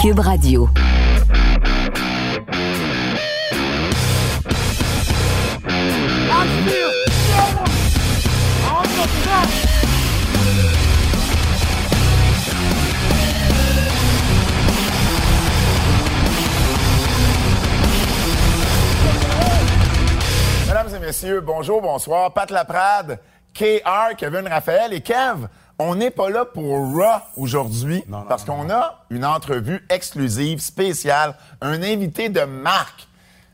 Cube Radio. Mesdames et messieurs, bonjour, bonsoir. Pat Laprade, KR, Kevin Raphaël et Kev. On n'est pas là pour Raw aujourd'hui parce qu'on a une entrevue exclusive, spéciale, un invité de marque.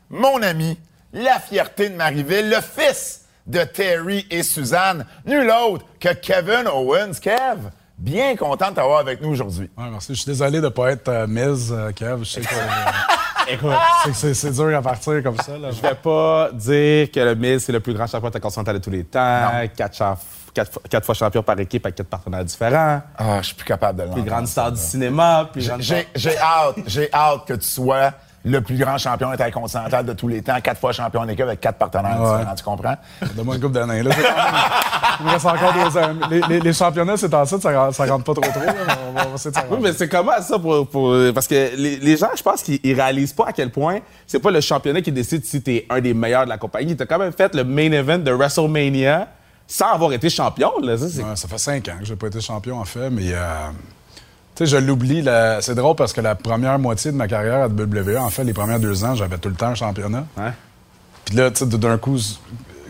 Mon ami, la fierté de Marieville, le fils de Terry et Suzanne, nul autre que Kevin Owens. Kev, bien content de t'avoir avec nous aujourd'hui. Ouais, merci. Je suis désolé de ne pas être euh, Miz, euh, Kev. Je sais que, euh, Écoute, c'est dur à partir comme ça. Là. je vais pas dire que le Miz, c'est le plus grand champion intercontinental de tous les temps. Champ- quatre fois- quatre fois champion par équipe avec quatre partenaires différents. Ah, je suis plus capable de Plus l'entendre. grande star du cinéma. Plus grande J'ai j'ai hâte, j'ai hâte que tu sois le plus grand champion intercontinental de tous les temps, quatre fois champion d'équipe avec quatre partenaires Ouais. différents, tu comprends? Donne-moi une coupe d'années. là. Il me reste encore deux ans. Les, les- les championnats, c'est en ça, ça, rentre- ça rentre pas trop trop. là, mais on va, on va essayer de s'en Oui, mais c'est comment ça pour, pour- Parce que les, les gens, je pense qu'ils ils réalisent pas à quel point c'est pas le championnat qui décide si t'es un des meilleurs de la compagnie. T'as quand même fait le main event de WrestleMania sans avoir été champion. Là. Ça, c'est- Ouais, ça fait cinq ans que j'ai pas été champion, en fait, mais... euh, tu sais, je l'oublie. la- C'est drôle parce que la première moitié de ma carrière à WWE, en fait, les premières deux ans, j'avais tout le temps un championnat. Ouais. Puis là, tu sais, d'un coup,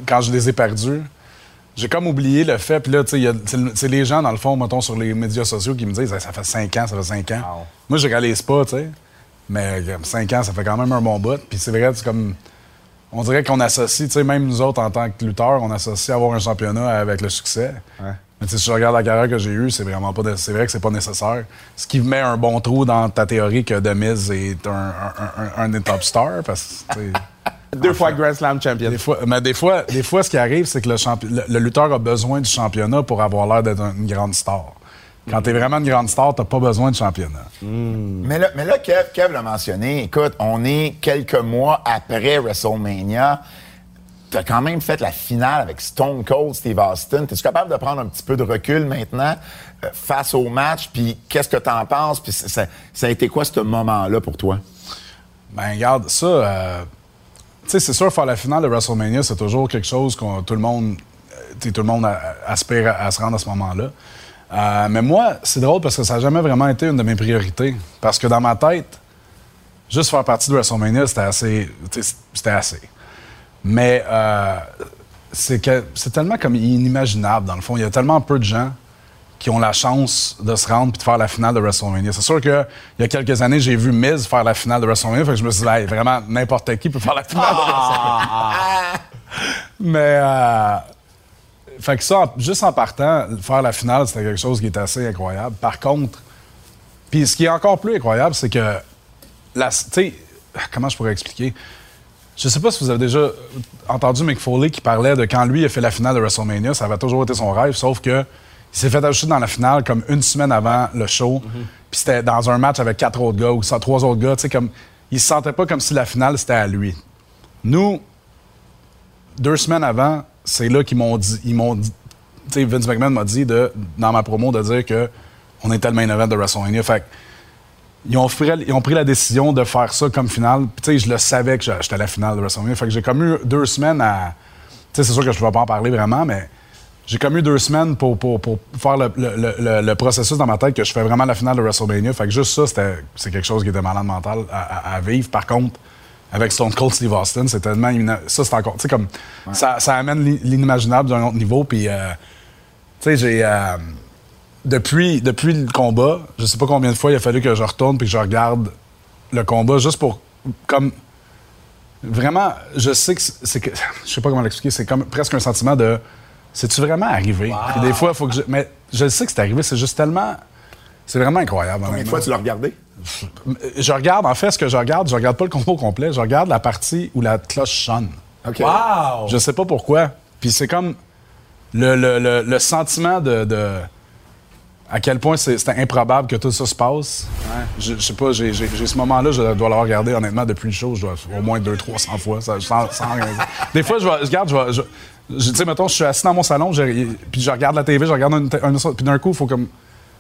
quand je les ai perdus, j'ai comme oublié le fait. Puis là, tu sais, c'est le- c'est les gens, dans le fond, mettons, sur les médias sociaux qui me disent Hey, ça fait cinq ans, ça fait cinq ans. Wow. Moi, je réalise pas, tu sais. Mais comme cinq ans, ça fait quand même un bon bout. Puis c'est vrai, c'est comme. On dirait qu'on associe, tu sais, même nous autres, en tant que lutteurs, on associe avoir un championnat avec le succès. Ouais. Mais si je regarde la carrière que j'ai eue, c'est vraiment pas. C'est vrai que c'est pas nécessaire. Ce qui met un bon trou dans ta théorie que The Miz est un, un, un- un des top stars, parce que, Deux fois Grand Slam champion. des fois, mais des fois, des fois, ce qui arrive, c'est que le, le lutteur a besoin du championnat pour avoir l'air d'être une grande star. Quand t'es vraiment une grande star, t'as pas besoin de championnat. Mais là, mais là Kev, Kev l'a mentionné, écoute, on est quelques mois après WrestleMania. Tu as quand même fait la finale avec Stone Cold Steve Austin. Es-tu capable de prendre un petit peu de recul maintenant euh, face au match? Puis qu'est-ce que tu en penses? Puis ça, ça a été quoi ce moment-là pour toi? Ben, regarde, ça, euh, tu sais, c'est sûr, faire la finale de WrestleMania, c'est toujours quelque chose qu'on tout le monde, euh, tu tout le monde aspire à, à se rendre à ce moment-là. Euh, mais moi, c'est drôle parce que ça n'a jamais vraiment été une de mes priorités. Parce que dans ma tête, juste faire partie de WrestleMania, c'était assez. C'était assez. Mais euh, c'est que c'est tellement comme inimaginable, dans le fond. Il y a tellement peu de gens qui ont la chance de se rendre puis de faire la finale de WrestleMania. C'est sûr que il y a quelques années, j'ai vu Miz faire la finale de WrestleMania, fait que je me suis dit, Hey, vraiment, n'importe qui peut faire la finale de WrestleMania. Mais, euh, fait que ça, juste en partant, faire la finale, c'était quelque chose qui est assez incroyable. Par contre, puis ce qui est encore plus incroyable, c'est que, la, tu sais, comment je pourrais expliquer? Je sais pas si vous avez déjà entendu Mick Foley qui parlait de quand lui a fait la finale de WrestleMania, ça avait toujours été son rêve, sauf que il s'est fait ajouter dans la finale comme une semaine avant le show. Puis c'était dans un match avec quatre autres gars ou trois autres gars, tu sais comme il se sentait pas comme si la finale c'était à lui. Nous deux semaines avant, c'est là qu'ils m'ont dit ils m'ont dit tu sais Vince McMahon m'a dit de dans ma promo de dire que on était le main event de WrestleMania. Fait ils ont, pris, ils ont pris la décision de faire ça comme finale. Puis, tu sais, je le savais que j'étais à la finale de WrestleMania. Fait que j'ai comme eu deux semaines à. Tu sais, c'est sûr que je ne vais pas en parler vraiment, mais j'ai comme eu deux semaines pour, pour, pour faire le, le- le- processus dans ma tête que je fais vraiment la finale de WrestleMania. Fait que juste ça, c'est quelque chose qui était malade mental à- à vivre. Par contre, avec Stone Cold Steve Austin, c'est tellement. Ça, c'est encore. Tu sais, comme. Ça, ça amène l'i- l'inimaginable d'un autre niveau. Puis, euh, tu sais, j'ai. euh, depuis, depuis le combat, je sais pas combien de fois il a fallu que je retourne puis que je regarde le combat juste pour comme vraiment je sais que c'est que je sais pas comment l'expliquer c'est comme presque un sentiment de c'est-tu vraiment arrivé? Puis des fois il faut que je mais je sais que c'est arrivé c'est juste tellement c'est vraiment incroyable Combien de fois tu l'as regardé? Je regarde en fait ce que je regarde je regarde pas le combat au complet je regarde la partie où la cloche sonne. Wow! je sais pas pourquoi. Puis c'est comme le, le- le- le sentiment de, de- à quel point c'est c'est improbable que tout ça se passe. Je, je sais pas, j'ai ce moment-là, je dois l'avoir regardé honnêtement depuis le show, je dois au moins 200-300 fois, ça, sans, sans rien dire. Des fois, je, vais- je regarde, je, vais- je, je- tu sais, mettons, je suis assis dans mon salon, je- puis je regarde la TV, je regarde un, un- puis d'un coup, il faut comme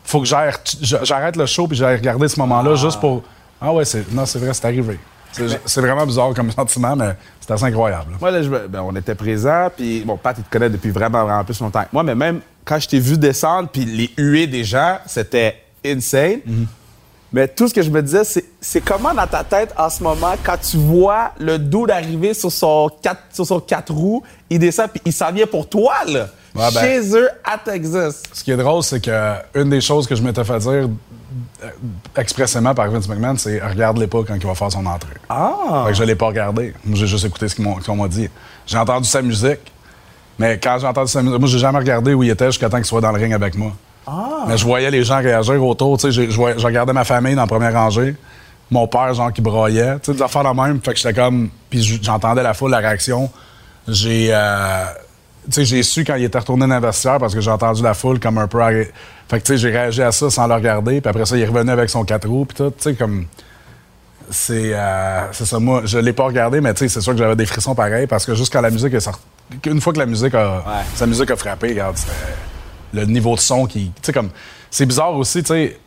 faut que j'arrête le show puis j'aille regarder ce moment-là juste pour. Ah ouais, c'est, non, c'est vrai, c'est arrivé. C'est, c'est vraiment bizarre comme sentiment, mais c'est assez incroyable. Moi, là, je ben, on était présents, puis bon, Pat, il te connaît depuis vraiment, vraiment plus longtemps que moi, mais même quand je t'ai vu descendre, puis les huées des gens, c'était insane. Mais tout ce que je me disais, c'est, c'est comment dans ta tête en ce moment, quand tu vois le dos d'arriver sur son quatre, sur son quatre roues, il descend, puis il s'en vient pour toi, là, Ouais, ben- chez eux, à Texas. Ce qui est drôle, c'est que une des choses que je m'étais fait dire euh, expressément par Vince McMahon, c'est regarde-les pas quand il va faire son entrée. Ah! Fait que je l'ai pas regardé. J'ai juste écouté ce qu'on m'a dit. J'ai entendu sa musique, mais quand j'ai entendu sa musique, moi, j'ai jamais regardé où il était jusqu'à temps qu'il soit dans le ring avec moi. Mais je voyais les gens réagir autour. tu sais, j'ai- Je, voyais- je regardais ma famille dans la première rangée. Mon père, genre, qui broyait. Tu sais, des affaires la même. Fait que j'étais comme... Puis j'entendais la foule, la réaction. J'ai... euh, sais, j'ai su quand il était retourné dans vestiaire parce que j'ai entendu la foule comme un peu... arrêt- Fait que, tu sais, j'ai réagi à ça sans le regarder. Puis après ça, il est revenu avec son quatre roues. Puis tout, tu sais, comme... C'est euh, c'est ça, moi, je l'ai pas regardé, mais tu sais, c'est sûr que j'avais des frissons pareils parce que juste quand la musique est sortie, une fois que la musique a, sa musique a frappé, regarde, le niveau de son qui, tu sais, comme, c'est bizarre aussi, tu sais,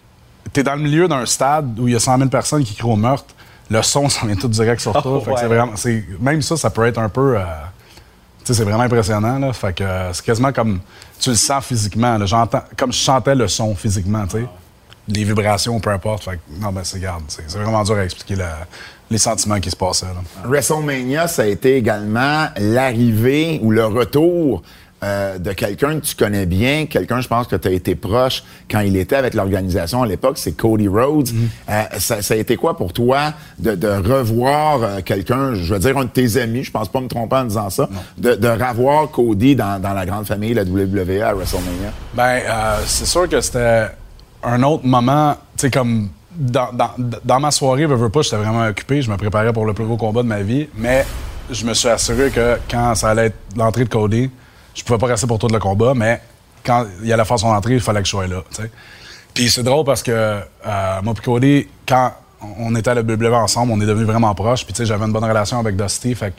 t'es dans le milieu d'un stade où il y a 100 000 personnes qui crient au meurtre, le son, ça vient tout direct sur toi, fait que c'est ouais. vraiment, c'est, même ça, ça peut être un peu, euh, c'est vraiment impressionnant, là, fait que euh, c'est quasiment comme, tu le sens physiquement, j'entends, comme je chantais le son physiquement, les vibrations, peu importe. Non, ben, c'est, garde, c'est, vraiment dur à expliquer les sentiments qui se passaient. WrestleMania, ça a été également l'arrivée ou le retour euh, de quelqu'un que tu connais bien, quelqu'un, je pense, que tu as été proche quand il était avec l'organisation à l'époque, c'est Cody Rhodes. Euh, ça, ça a été quoi pour toi de, de revoir euh, quelqu'un, je veux dire un de tes amis, je pense pas me tromper en disant ça, de, de revoir Cody dans, dans la grande famille, la WWE à WrestleMania? Ben, c'est sûr que c'était un autre moment, tu sais, comme dans, dans- dans ma soirée, veux, veux pas, j'étais vraiment occupé, je me préparais pour le plus gros combat de ma vie, mais je me suis assuré que quand ça allait être l'entrée de Cody, je pouvais pas rester pour tout le combat, mais quand il allait faire son entrée, il fallait que je sois là, tu sais. Puis c'est drôle parce que euh, quand on était à la WWE ensemble, on est devenus vraiment proches, puis tu sais, j'avais une bonne relation avec Dusty, fait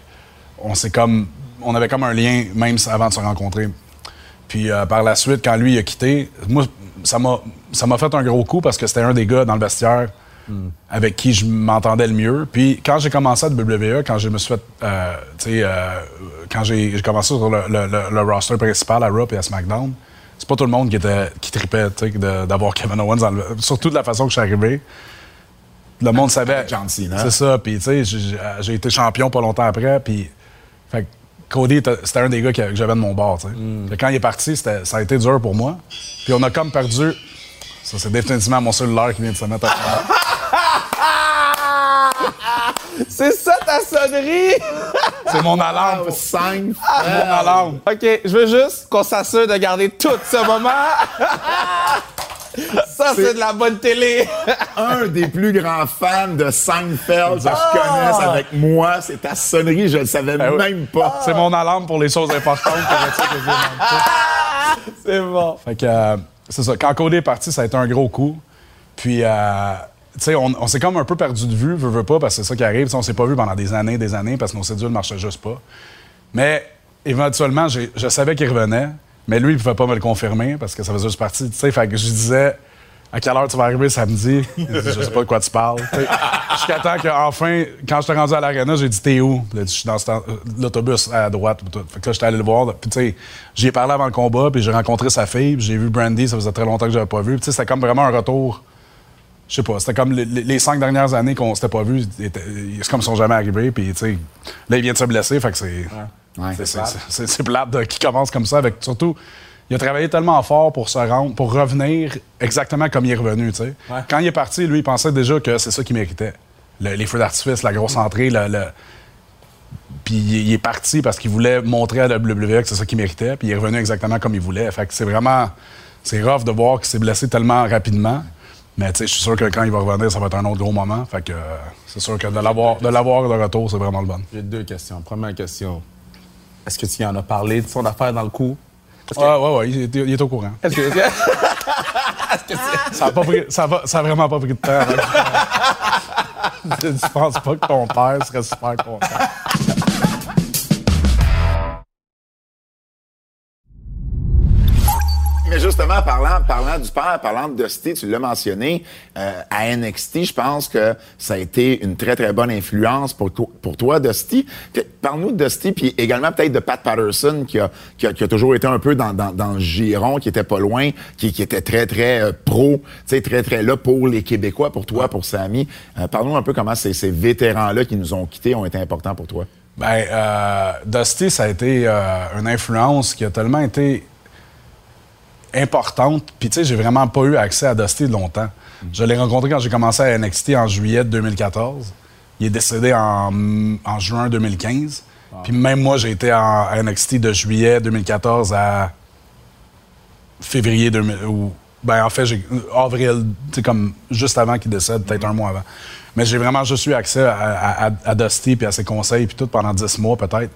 on s'est comme... On avait comme un lien, même avant de se rencontrer. Puis euh, par la suite, quand lui il a quitté, moi, ça m'a fait un gros coup parce que c'était un des gars dans le vestiaire avec qui je m'entendais le mieux. Puis quand j'ai commencé à WWE, quand je me suis fait, euh, tu sais, euh, quand j'ai, commencé sur le, le- le- le roster principal à Raw et à SmackDown, c'est pas tout le monde qui était qui tripait, tu sais, de- d'avoir Kevin Owens, dans le- surtout de la façon que je suis arrivé. Le monde savait. John Cena. C'est ça. Puis tu sais, j'ai- été champion pas longtemps après. Puis fait que Cody, était- c'était un des gars que, que j'avais de mon bord. que Quand il est parti, ça a été dur pour moi. Puis on a comme perdu. Ça, c'est définitivement mon cellulaire qui vient de se mettre à C'est ça ta sonnerie? C'est mon alarme. pour- Cinq. mon alarme. OK, je veux juste qu'on s'assure de garder tout ce moment. Ça, c'est de la bonne télé. un des plus grands fans de Seinfeld que je Ah! connaisse avec moi. C'est ta sonnerie, je le savais oui. même pas. C'est mon alarme pour les choses importantes. C'est bon. Fait que, euh, c'est ça. Quand Cody est parti, ça a été un gros coup. Puis, euh, on, on s'est comme un peu perdu de vue, veut, veut pas, parce que c'est ça qui arrive. On s'est pas vu pendant des années, des années, parce que nos cédules marchaient juste pas. Mais, éventuellement, je savais qu'il revenait, mais lui, il pouvait pas me le confirmer, parce que ça faisait juste partie. Tu sais, fait que je disais, à quelle heure tu vas arriver samedi? Il dit, je sais pas de quoi tu parles. Jusqu'à temps qu'enfin, quand j'étais rendu à l'aréna, j'ai dit, t'es où? Je suis dans euh, l'autobus à droite. Fait que là, j'étais allé le voir. Puis, tu sais, j'y ai parlé avant le combat, puis j'ai rencontré sa fille, j'ai vu Brandy, ça faisait très longtemps que je l'avais pas vu. Tu c'était comme vraiment un retour. Je sais pas, c'était comme les, les cinq dernières années qu'on s'était pas vu, c'est comme ils sont jamais arrivés. Puis, tu sais, là, il vient de se blesser, fait que c'est. Ouais. c'est- c'est- plate qui commence comme ça avec. Surtout, il a travaillé tellement fort pour se rendre, pour revenir exactement comme il est revenu, tu sais. Quand il est parti, lui, il pensait déjà que c'est ça qu'il méritait. Le- les feux d'artifice, la grosse entrée, le. le- Puis il, il est parti parce qu'il voulait montrer à la WWE que c'est ça qu'il méritait, puis il est revenu exactement comme il voulait. Fait que c'est vraiment. C'est rough de voir qu'il s'est blessé tellement rapidement. Mais tu sais, je suis sûr que quand il va revenir, ça va être un autre gros moment. Fait que euh, c'est sûr que de l'avoir de l'avoir de retour, c'est vraiment le bon. J'ai deux questions. Première question. Est-ce que tu en as parlé de son affaire dans le coup? Ouais, ouais, ouais, il est, il est au courant. Est-ce que... Ça a, pas pris- ça, va- ça a vraiment pas pris de temps. que- Je pense pas que ton père serait super content. Mais juste justement, parlant, parlant du père, parlant de Dusty, tu l'as mentionné, euh, à NXT, je pense que ça a été une très, très bonne influence pour, toi, Dusty. Parle-nous de Dusty, puis également peut-être de Pat Patterson, qui a, toujours été un peu dans, le giron, qui était pas loin, qui, était très, très euh, pro, très, très là pour les Québécois, pour toi, pour Samy. Euh, Parle-nous un peu comment ces, vétérans-là qui nous ont quittés ont été importants pour toi. Ben, Dusty, ça a été une influence qui a tellement été importante. Puis, tu sais, j'ai vraiment pas eu accès à Dusty longtemps. Je l'ai rencontré quand j'ai commencé à NXT en juillet 2014. Il est décédé en, juin 2015. Puis même moi, j'ai été en NXT de juillet 2014 à février 2000. ben, en fait, j'ai avril, tu comme juste avant qu'il décède, peut-être un mois avant. Mais j'ai vraiment juste eu accès à, Dusty puis à ses conseils puis tout pendant dix mois peut-être.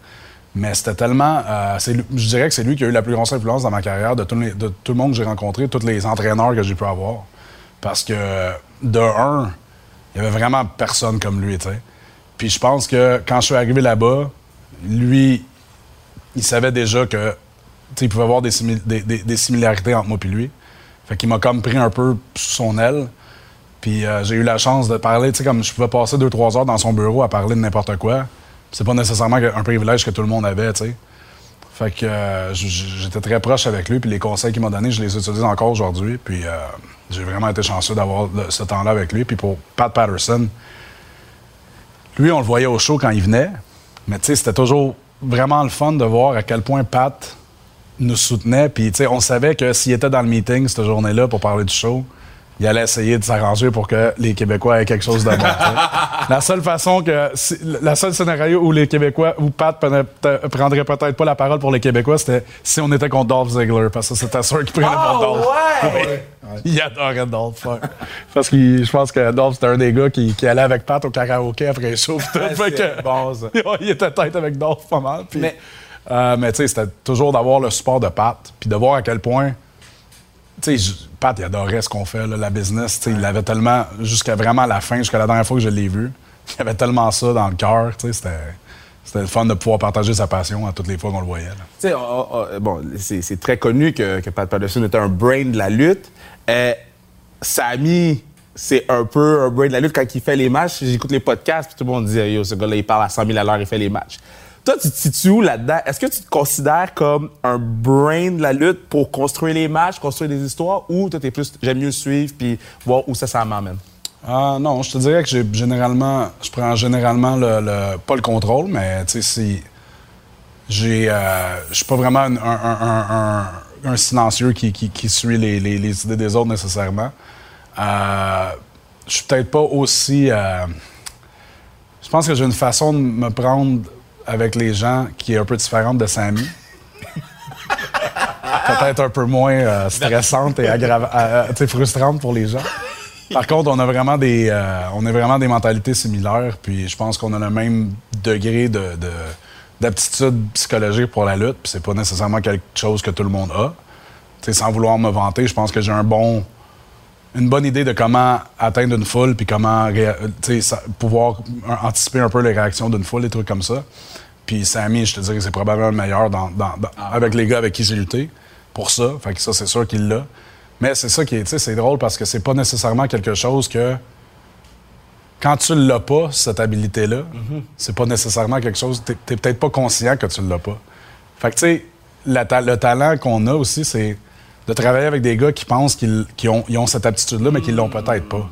Mais c'était tellement. Euh, je dirais que c'est lui qui a eu la plus grosse influence dans ma carrière de tout, le monde que j'ai rencontré, tous les entraîneurs que j'ai pu avoir. Parce que, de un, il y avait vraiment personne comme lui, tu sais. Puis je pense que quand je suis arrivé là-bas, lui, il savait déjà que, il pouvait avoir des, des, similarités entre moi et lui. Fait qu'il m'a comme pris un peu sous son aile. Puis euh, j'ai eu la chance de parler, tu sais, comme je pouvais passer deux, trois heures dans son bureau à parler de n'importe quoi. C'est pas nécessairement un privilège que tout le monde avait, tu sais. Fait que euh, j'étais très proche avec lui, puis les conseils qu'il m'a donnés, je les utilise encore aujourd'hui. Puis euh, j'ai vraiment été chanceux d'avoir ce temps-là avec lui. Puis pour Pat Patterson, lui, on le voyait au show quand il venait, mais tu sais, c'était toujours vraiment le fun de voir à quel point Pat nous soutenait. Puis tu sais, on savait que s'il était dans le meeting cette journée-là pour parler du show, il allait essayer de s'arranger pour que les Québécois aient quelque chose de bon. la seule façon que. La seule scénario où les Québécois, où Pat prendrait peut-être pas la parole pour les Québécois, c'était si on était contre Dolph Ziggler, parce que c'était sûr qu'il prenait oh, Dolph. Ouais! Il adorait Dolph. Parce que je pense que Dolph, c'était un des gars qui, allait avec Pat au karaoké après les shows. Tout, bon, ça. il était tête avec Dolph pas mal. mais, euh, mais tu sais, c'était toujours d'avoir le support de Pat, puis de voir à quel point tu Pat, il adorait ce qu'on fait, la business. Il l'avait tellement, jusqu'à vraiment la fin, jusqu'à la dernière fois que je l'ai vu, il avait tellement ça dans le cœur. C'était. C'était le fun de pouvoir partager sa passion à toutes les fois qu'on le voyait. Tu sais, bon, c'est très connu que, Pat Patterson était un brain de la lutte. Euh, Sammy, c'est un peu un brain de la lutte quand il fait les matchs. J'écoute les podcasts, puis tout le monde dit Yo, ce gars-là, il parle à 100 000 à l'heure, il fait les matchs. Toi, tu te situes où là-dedans? Est-ce que tu te considères comme un brain de la lutte pour construire les matchs, construire des histoires, ou toi, t'es plus, j'aime mieux suivre puis voir où ça, ça m'amène? Ah non, je te dirais que j'ai généralement, je prends généralement le, pas le contrôle, mais tu sais, si j'ai, euh, je suis pas vraiment un, silencieux qui, suit les, idées des autres nécessairement. Euh, je suis peut-être pas aussi, euh, je pense que j'ai une façon de me prendre avec les gens qui est un peu différente de Sammy. Peut-être un peu moins euh, stressante et euh, euh, frustrante pour les gens. Par contre, on a vraiment des, on a vraiment des mentalités similaires, puis je pense qu'on a le même degré de, d'aptitude psychologique pour la lutte, puis c'est pas nécessairement quelque chose que tout le monde a. sans vouloir me vanter, je pense que j'ai un bon une bonne idée de comment atteindre une foule puis comment pouvoir anticiper un peu les réactions d'une foule, des trucs comme ça. Puis Sammy, je te dirais que c'est probablement le meilleur dans, ah. avec les gars avec qui j'ai lutté pour ça. Fait que ça, c'est sûr qu'il l'a. Mais c'est ça qui est, c'est drôle parce que c'est pas nécessairement quelque chose que quand tu l'as pas, cette habilité-là, mm-hmm. c'est pas nécessairement quelque chose. T'es, peut-être pas conscient que tu l'as pas. Fait que tu sais, le talent qu'on a aussi, c'est de travailler avec des gars qui pensent qu'ils, ont, cette aptitude-là, mais qu'ils l'ont peut-être pas.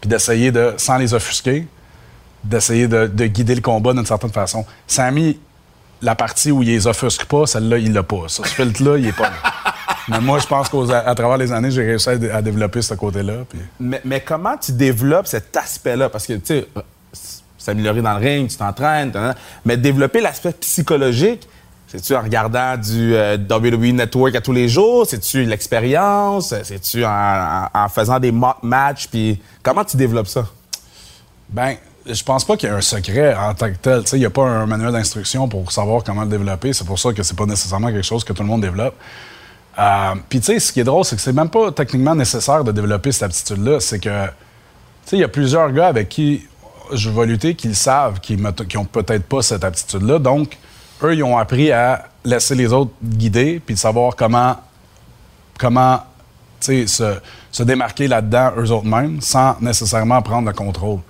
Puis d'essayer de, sans les offusquer, d'essayer de, guider le combat d'une certaine façon. Sammy, la partie où il les offusque pas, celle-là, il l'a pas. Ce filtre-là, il est pas là. Mais moi, je pense qu'à travers les années, j'ai réussi à, développer ce côté-là. Mais, comment tu développes cet aspect-là? Parce que, tu sais, s'améliorer dans le ring, tu t'entraînes, mais développer l'aspect psychologique, c'est-tu en regardant du euh, WWE Network à tous les jours? C'est-tu l'expérience? C'est-tu en, faisant des matchs? Puis comment tu développes ça? Ben, je pense pas qu'il y ait un secret en tant que tel. Il n'y a pas un manuel d'instruction pour savoir comment le développer. C'est pour ça que c'est pas nécessairement quelque chose que tout le monde développe. Euh, Puis, tu sais, ce qui est drôle, c'est que c'est même pas techniquement nécessaire de développer cette aptitude-là. C'est que, tu sais, il y a plusieurs gars avec qui je vais lutter qui le savent, qui, qui ont peut-être pas cette aptitude-là. Donc, eux, ils ont appris à laisser les autres guider puis de savoir comment, comment se, se démarquer là-dedans eux autres mêmes sans nécessairement prendre le contrôle.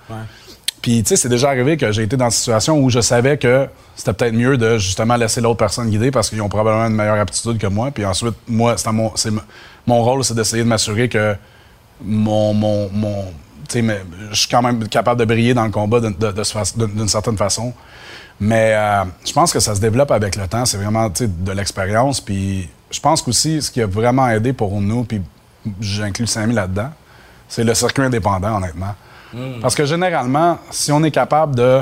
Puis, tu sais, c'est déjà arrivé que j'ai été dans une situation où je savais que c'était peut-être mieux de justement laisser l'autre personne guider parce qu'ils ont probablement une meilleure aptitude que moi. Puis ensuite, moi, c'est mon, mon rôle, c'est d'essayer de m'assurer que mon, mon, mon je suis quand même capable de briller dans le combat d'une certaine façon. Mais euh, je pense que ça se développe avec le temps. C'est vraiment de l'expérience. Puis je pense qu'aussi, ce qui a vraiment aidé pour nous, puis j'inclus Samy là-dedans, c'est le circuit indépendant, honnêtement. Hmm. Parce que généralement, si on est capable de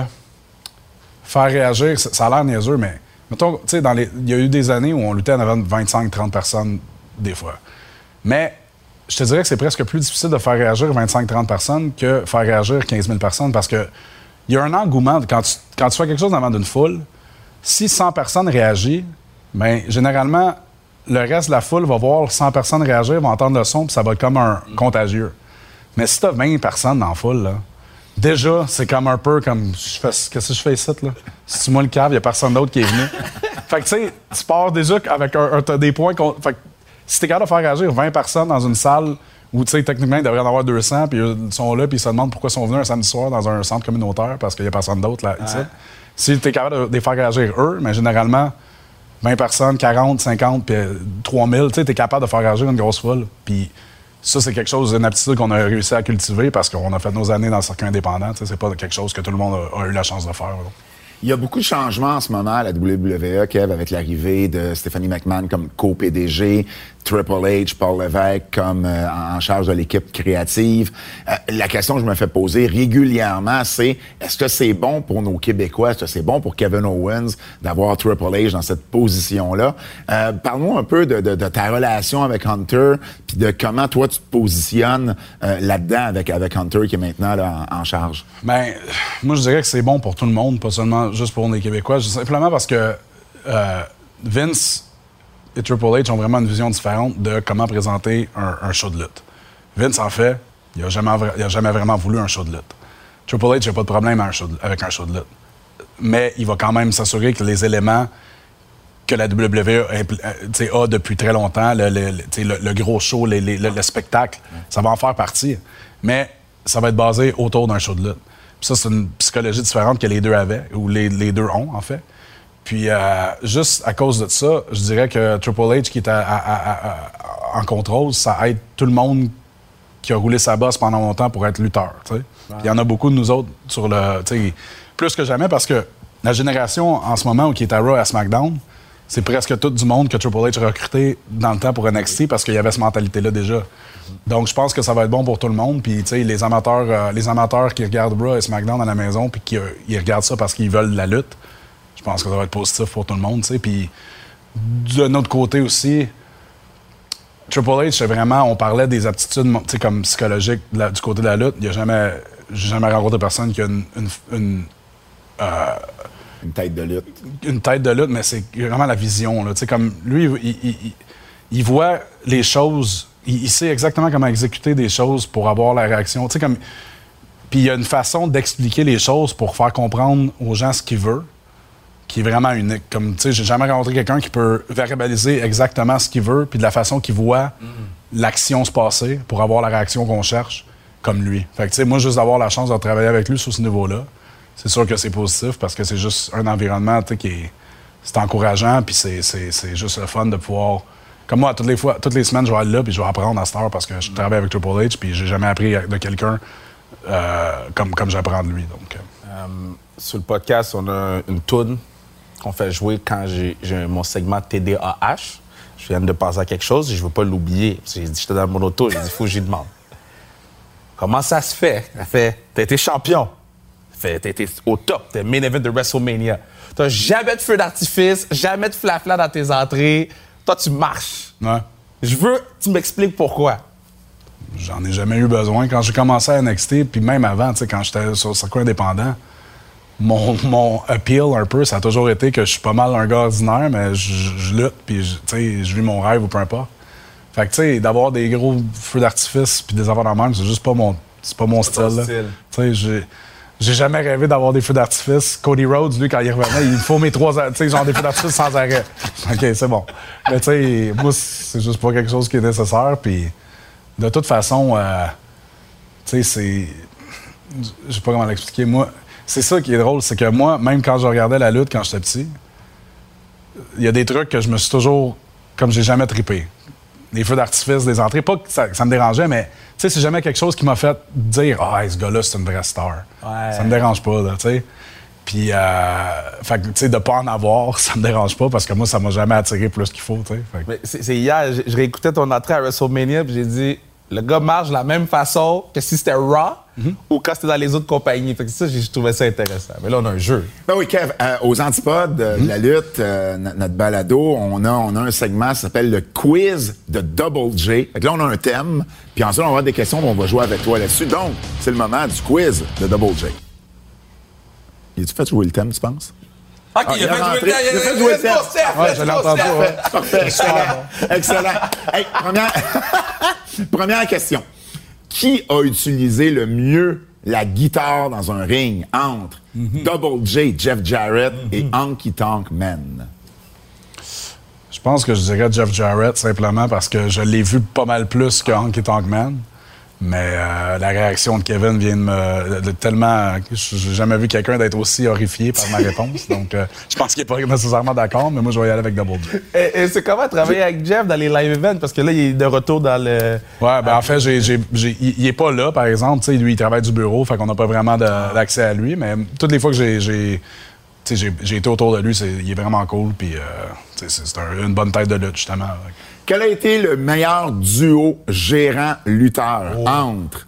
faire réagir, ça a l'air niaiseux, mais mettons, tu sais, il y a eu des années où on luttait en avant 25-30 personnes des fois. Mais je te dirais que c'est presque plus difficile de faire réagir 25-30 personnes que faire réagir 15 000 personnes parce que il y a un engouement. Quand tu, quand tu fais quelque chose devant une foule, si 100 personnes réagissent, bien, généralement, le reste de la foule va voir 100 personnes réagir, va entendre le son, puis ça va être comme un contagieux. Mais si tu as 20 personnes dans la foule, là, déjà, c'est comme un peu comme qu'est-ce que je fais ici, là? Si tu moi le cave, il n'y a personne d'autre qui est venu. fait que tu sais, tu pars déjà avec un, des points. Fait que si tu es capable de faire réagir 20 personnes dans une salle où, tu sais, techniquement, il devrait y en avoir 200, puis ils sont là, puis ils se demandent pourquoi ils sont venus un samedi soir dans un centre communautaire parce qu'il n'y a personne d'autre là, ici. Si tu es capable de les faire réagir eux, mais généralement, 20 personnes, 40, 50, puis 3000, tu sais, tu es capable de faire réagir une grosse foule. Puis ça, c'est quelque chose, une aptitude qu'on a réussi à cultiver parce qu'on a fait nos années dans le circuit indépendant. C'est pas quelque chose que tout le monde a, eu la chance de faire. Il y a beaucoup de changements en ce moment à la WWE, Kev, avec l'arrivée de Stephanie McMahon comme co-PDG, Triple H, Paul Levesque comme euh, en charge de l'équipe créative. Euh, la question que je me fais poser régulièrement, c'est est-ce que c'est bon pour nos Québécois, est-ce que c'est bon pour Kevin Owens d'avoir Triple H dans cette position-là? Euh, Parle-nous un peu de, ta relation avec Hunter, puis de comment toi tu te positionnes là-dedans avec, Hunter qui est maintenant en, charge. Ben, moi je dirais que c'est bon pour tout le monde, pas seulement juste pour les Québécois, simplement parce que Vince et Triple H ont vraiment une vision différente de comment présenter un, show de lutte. Vince, en fait, il n'a jamais, jamais, vraiment voulu un show de lutte. Triple H n'a pas de problème avec un show de lutte. Mais il va quand même s'assurer que les éléments que la WWE a depuis très longtemps, le, gros show, le, spectacle, ça va en faire partie. Mais ça va être basé autour d'un show de lutte. ça, c'est une psychologie différente que les deux avaient, ou les deux ont, en fait. Puis, euh, juste à cause de ça, je dirais que Triple H, qui est en contrôle, ça aide tout le monde qui a roulé sa bosse pendant longtemps pour être lutteur. Il y en a beaucoup de nous autres sur le. Plus que jamais parce que la génération en ce moment qui est à Raw et à SmackDown, c'est presque tout du monde que Triple H a recruté dans le temps pour NXT parce qu'il y avait cette mentalité-là déjà. Donc, je pense que ça va être bon pour tout le monde. Puis, les amateurs, euh, les amateurs qui regardent Raw et SmackDown à la maison puis qui euh, regardent ça parce qu'ils veulent la lutte, je pense que ça va être positif pour tout le monde. Puis d'un autre côté aussi, Triple H, c'est vraiment, on parlait des aptitudes comme psychologiques du côté de la lutte. Il n'y a jamais, jamais rencontré personne qui a une, une, euh, une, tête de lutte. Une tête de lutte, mais c'est vraiment la vision. Là. Comme lui, il, voit les choses, il, sait exactement comment exécuter des choses pour avoir la réaction. Comme, puis il y a une façon d'expliquer les choses pour faire comprendre aux gens ce qu'il veut qui est vraiment unique. Comme, tu sais, j'ai jamais rencontré quelqu'un qui peut verbaliser exactement ce qu'il veut, puis de la façon qu'il voit l'action se passer pour avoir la réaction qu'on cherche, comme lui. Fait que, tu sais, moi, juste d'avoir la chance de travailler avec lui sur ce niveau-là, c'est sûr que c'est positif parce que c'est juste un environnement, tu sais, qui est, c'est encourageant, puis c'est, juste le fun de pouvoir. Comme moi, toutes les fois, toutes les semaines, je vais aller là, puis je vais apprendre à cette heure parce que je travaille avec Triple H, puis j'ai jamais appris de quelqu'un euh, comme, comme j'apprends de lui. Donc. Euh. sur le podcast, on a une toune qu'on fait jouer quand j'ai mon segment TDAH. Je viens de penser à quelque chose et je veux pas l'oublier. J'ai dit, j'étais dans mon auto, j'ai dit, faut que j'y demande. Comment ça se fait? Elle fait, t'as été champion. T'as été au top. T'es main event de WrestleMania. T'as jamais de feu d'artifice, jamais de flafla dans tes entrées. Toi, tu marches. Ouais. Je veux que tu m'expliques pourquoi. J'en ai jamais eu besoin. Quand j'ai commencé à NXT, puis même avant, quand j'étais sur le circuit indépendant, mon, mon appeal un peu, ça a toujours été que je suis pas mal un gars ordinaire, mais je, lutte, puis je, je vis mon rêve ou peu importe. Fait que, tu sais, d'avoir des gros feux d'artifice puis des affaires dans même, c'est juste pas mon, c'est pas mon style. Tu sais, j'ai jamais rêvé d'avoir des feux d'artifice. Cody Rhodes, lui, quand il revenait, il faut mes trois, tu sais, genre des feux d'artifice sans arrêt. OK, c'est bon. Mais tu sais, moi, c'est juste pas quelque chose qui est nécessaire. Puis, de toute façon, euh, tu sais, c'est. Je sais pas comment l'expliquer. Moi, c'est ça qui est drôle, c'est que moi, même quand je regardais la lutte quand j'étais petit, il y a des trucs que je me suis toujours. comme j'ai jamais trippé. Les feux d'artifice, des entrées. Pas que ça, ça me dérangeait, mais tu sais, c'est jamais quelque chose qui m'a fait dire Ah, ce gars-là, c'est une vraie star. Ouais. Ça me dérange pas, tu sais. Puis, euh, fait que, tu sais, de pas en avoir, ça me dérange pas parce que moi, ça m'a jamais attiré plus qu'il faut, tu sais. Fait que- Mais c'est hier, je, je réécoutais ton entrée à WrestleMania, puis j'ai dit, le gars marche de la même façon que si c'était Raw ou quand c'était dans les autres compagnies. Fait que ça, j'ai trouvé ça intéressant. Mais là, on a un jeu. Ben oui, Kev, euh, aux antipodes euh, de la lutte, euh, no- notre balado, on a, on a un segment qui s'appelle le quiz de Double J. Fait que là, on a un thème, puis ensuite, on va avoir des questions, on va jouer avec toi là-dessus. Donc, c'est le moment du quiz de Double J. tu fait jouer le thème, tu penses? OK, Ah, il a fait jouer rentré- le temps. il a fait jouer le. Ouais, je l'ai entendu, ouais. Parfait, excellent. excellent. Hey, première... première question. Qui a utilisé le mieux la guitare dans un ring entre Double J, Jeff Jarrett et Honky Tonk Man? Je pense que je dirais Jeff Jarrett simplement parce que je l'ai vu pas mal plus que Honky Tonk Man. Mais euh, la réaction de Kevin vient de me. de tellement. J'ai jamais vu quelqu'un d'être aussi horrifié par ma réponse. Donc, euh, je pense qu'il n'est pas nécessairement d'accord, mais moi, je vais y aller avec Double J. Et, et c'est comment travailler avec Jeff dans les live events? Parce que là, il est de retour dans le. Ouais, ben en fait, j'ai, j'ai- j'ai- il il est pas là, par exemple. Tu sais, lui, il travaille du bureau, fait qu'on n'a pas vraiment de- d'accès à lui. Mais toutes les fois que j'ai, j'ai, tu sais, j'ai, j'ai été autour de lui, c'est, il est vraiment cool. Puis, euh, c'est, c'est un- une bonne tête de lutte, justement. Quel a été le meilleur duo gérant-lutteur entre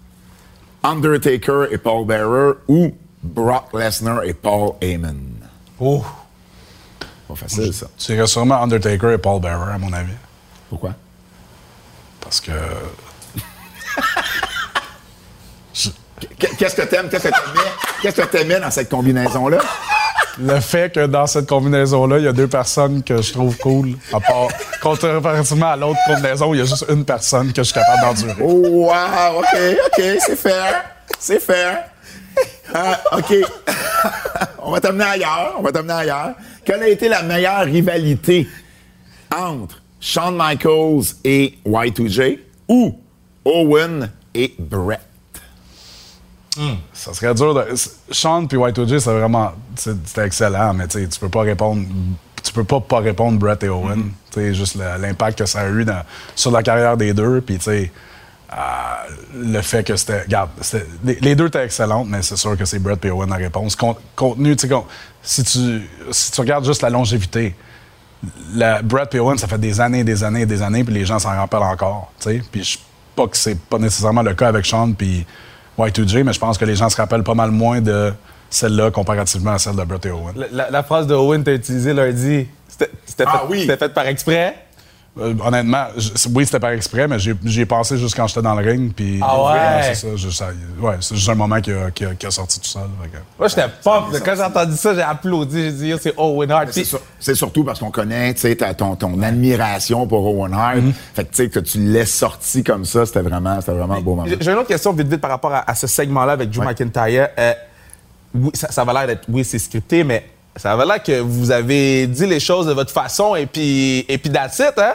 Undertaker et Paul Bearer ou Brock Lesnar et Paul Heyman? Oh! Pas facile, ça. Tu dirais sûrement Undertaker et Paul Bearer, à mon avis. Pourquoi? Parce que. Qu- Qu'est-ce que t'aimes? Qu'est-ce que t'aimais? Qu'est-ce que t'aimais dans cette combinaison-là? Le fait que dans cette combinaison-là, il y a deux personnes que je trouve cool, à part, comparativement à l'autre combinaison il y a juste une personne que je suis capable d'endurer. Oh, wow! OK, OK, c'est fair. C'est fair. Euh, OK. on va t'amener ailleurs. On va t'amener ailleurs. Quelle a été la meilleure rivalité entre Shawn Michaels et Y2J ou Owen et Brett? Ça serait dur de. Sean puis White c'est vraiment. C'était excellent, mais tu peux pas répondre. Tu peux pas pas répondre Brett et Owen. Tu sais, juste l'impact que ça a eu dans- sur la carrière des deux. Puis, tu sais, euh, le fait que c'était. Regarde, les, les deux étaient excellentes, mais c'est sûr que c'est Brett et Owen la réponse. Con- contenu, tu sais, si tu, si tu regardes juste la longévité, la, Brett et Owen, ça fait des années, des années, des années, puis les gens s'en rappellent encore. tu sais. Puis je pas que c'est pas nécessairement le cas avec Sean puis Y2J, mais je pense que les gens se rappellent pas mal moins de celle-là comparativement à celle de Brett et Owen. La, la- la phrase de Owen t'as utilisée lundi, c'était Ah fait, oui. c'était fait par exprès? Euh, honnêtement, je- oui, c'était par exprès, mais j'y ai pensé juste quand j'étais dans le ring. Puis, Ah ouais? c'est ça. je- ça- ouais, c'est juste un moment qui a, qui a- qui a sorti tout seul. que- Moi, j'étais pump. Quand j'ai entendu ça, j'ai applaudi. J'ai dit, c'est Owen Hart. C'est sur- surtout parce qu'on connaît tu sais, ta- ton, ton admiration pour Owen Hart. Mm-hmm. Fait que tu sais, que tu l'aies sorti comme ça, c'était vraiment, c'était vraiment un beau moment. J'ai une autre question vite vite par rapport à, à ce segment-là avec Drew McIntyre. Euh, oui, ça, ça va l'air d'être, oui, c'est scripté, mais ça avait l'air que vous avez dit les choses de votre façon et puis, et puis that's it, hein?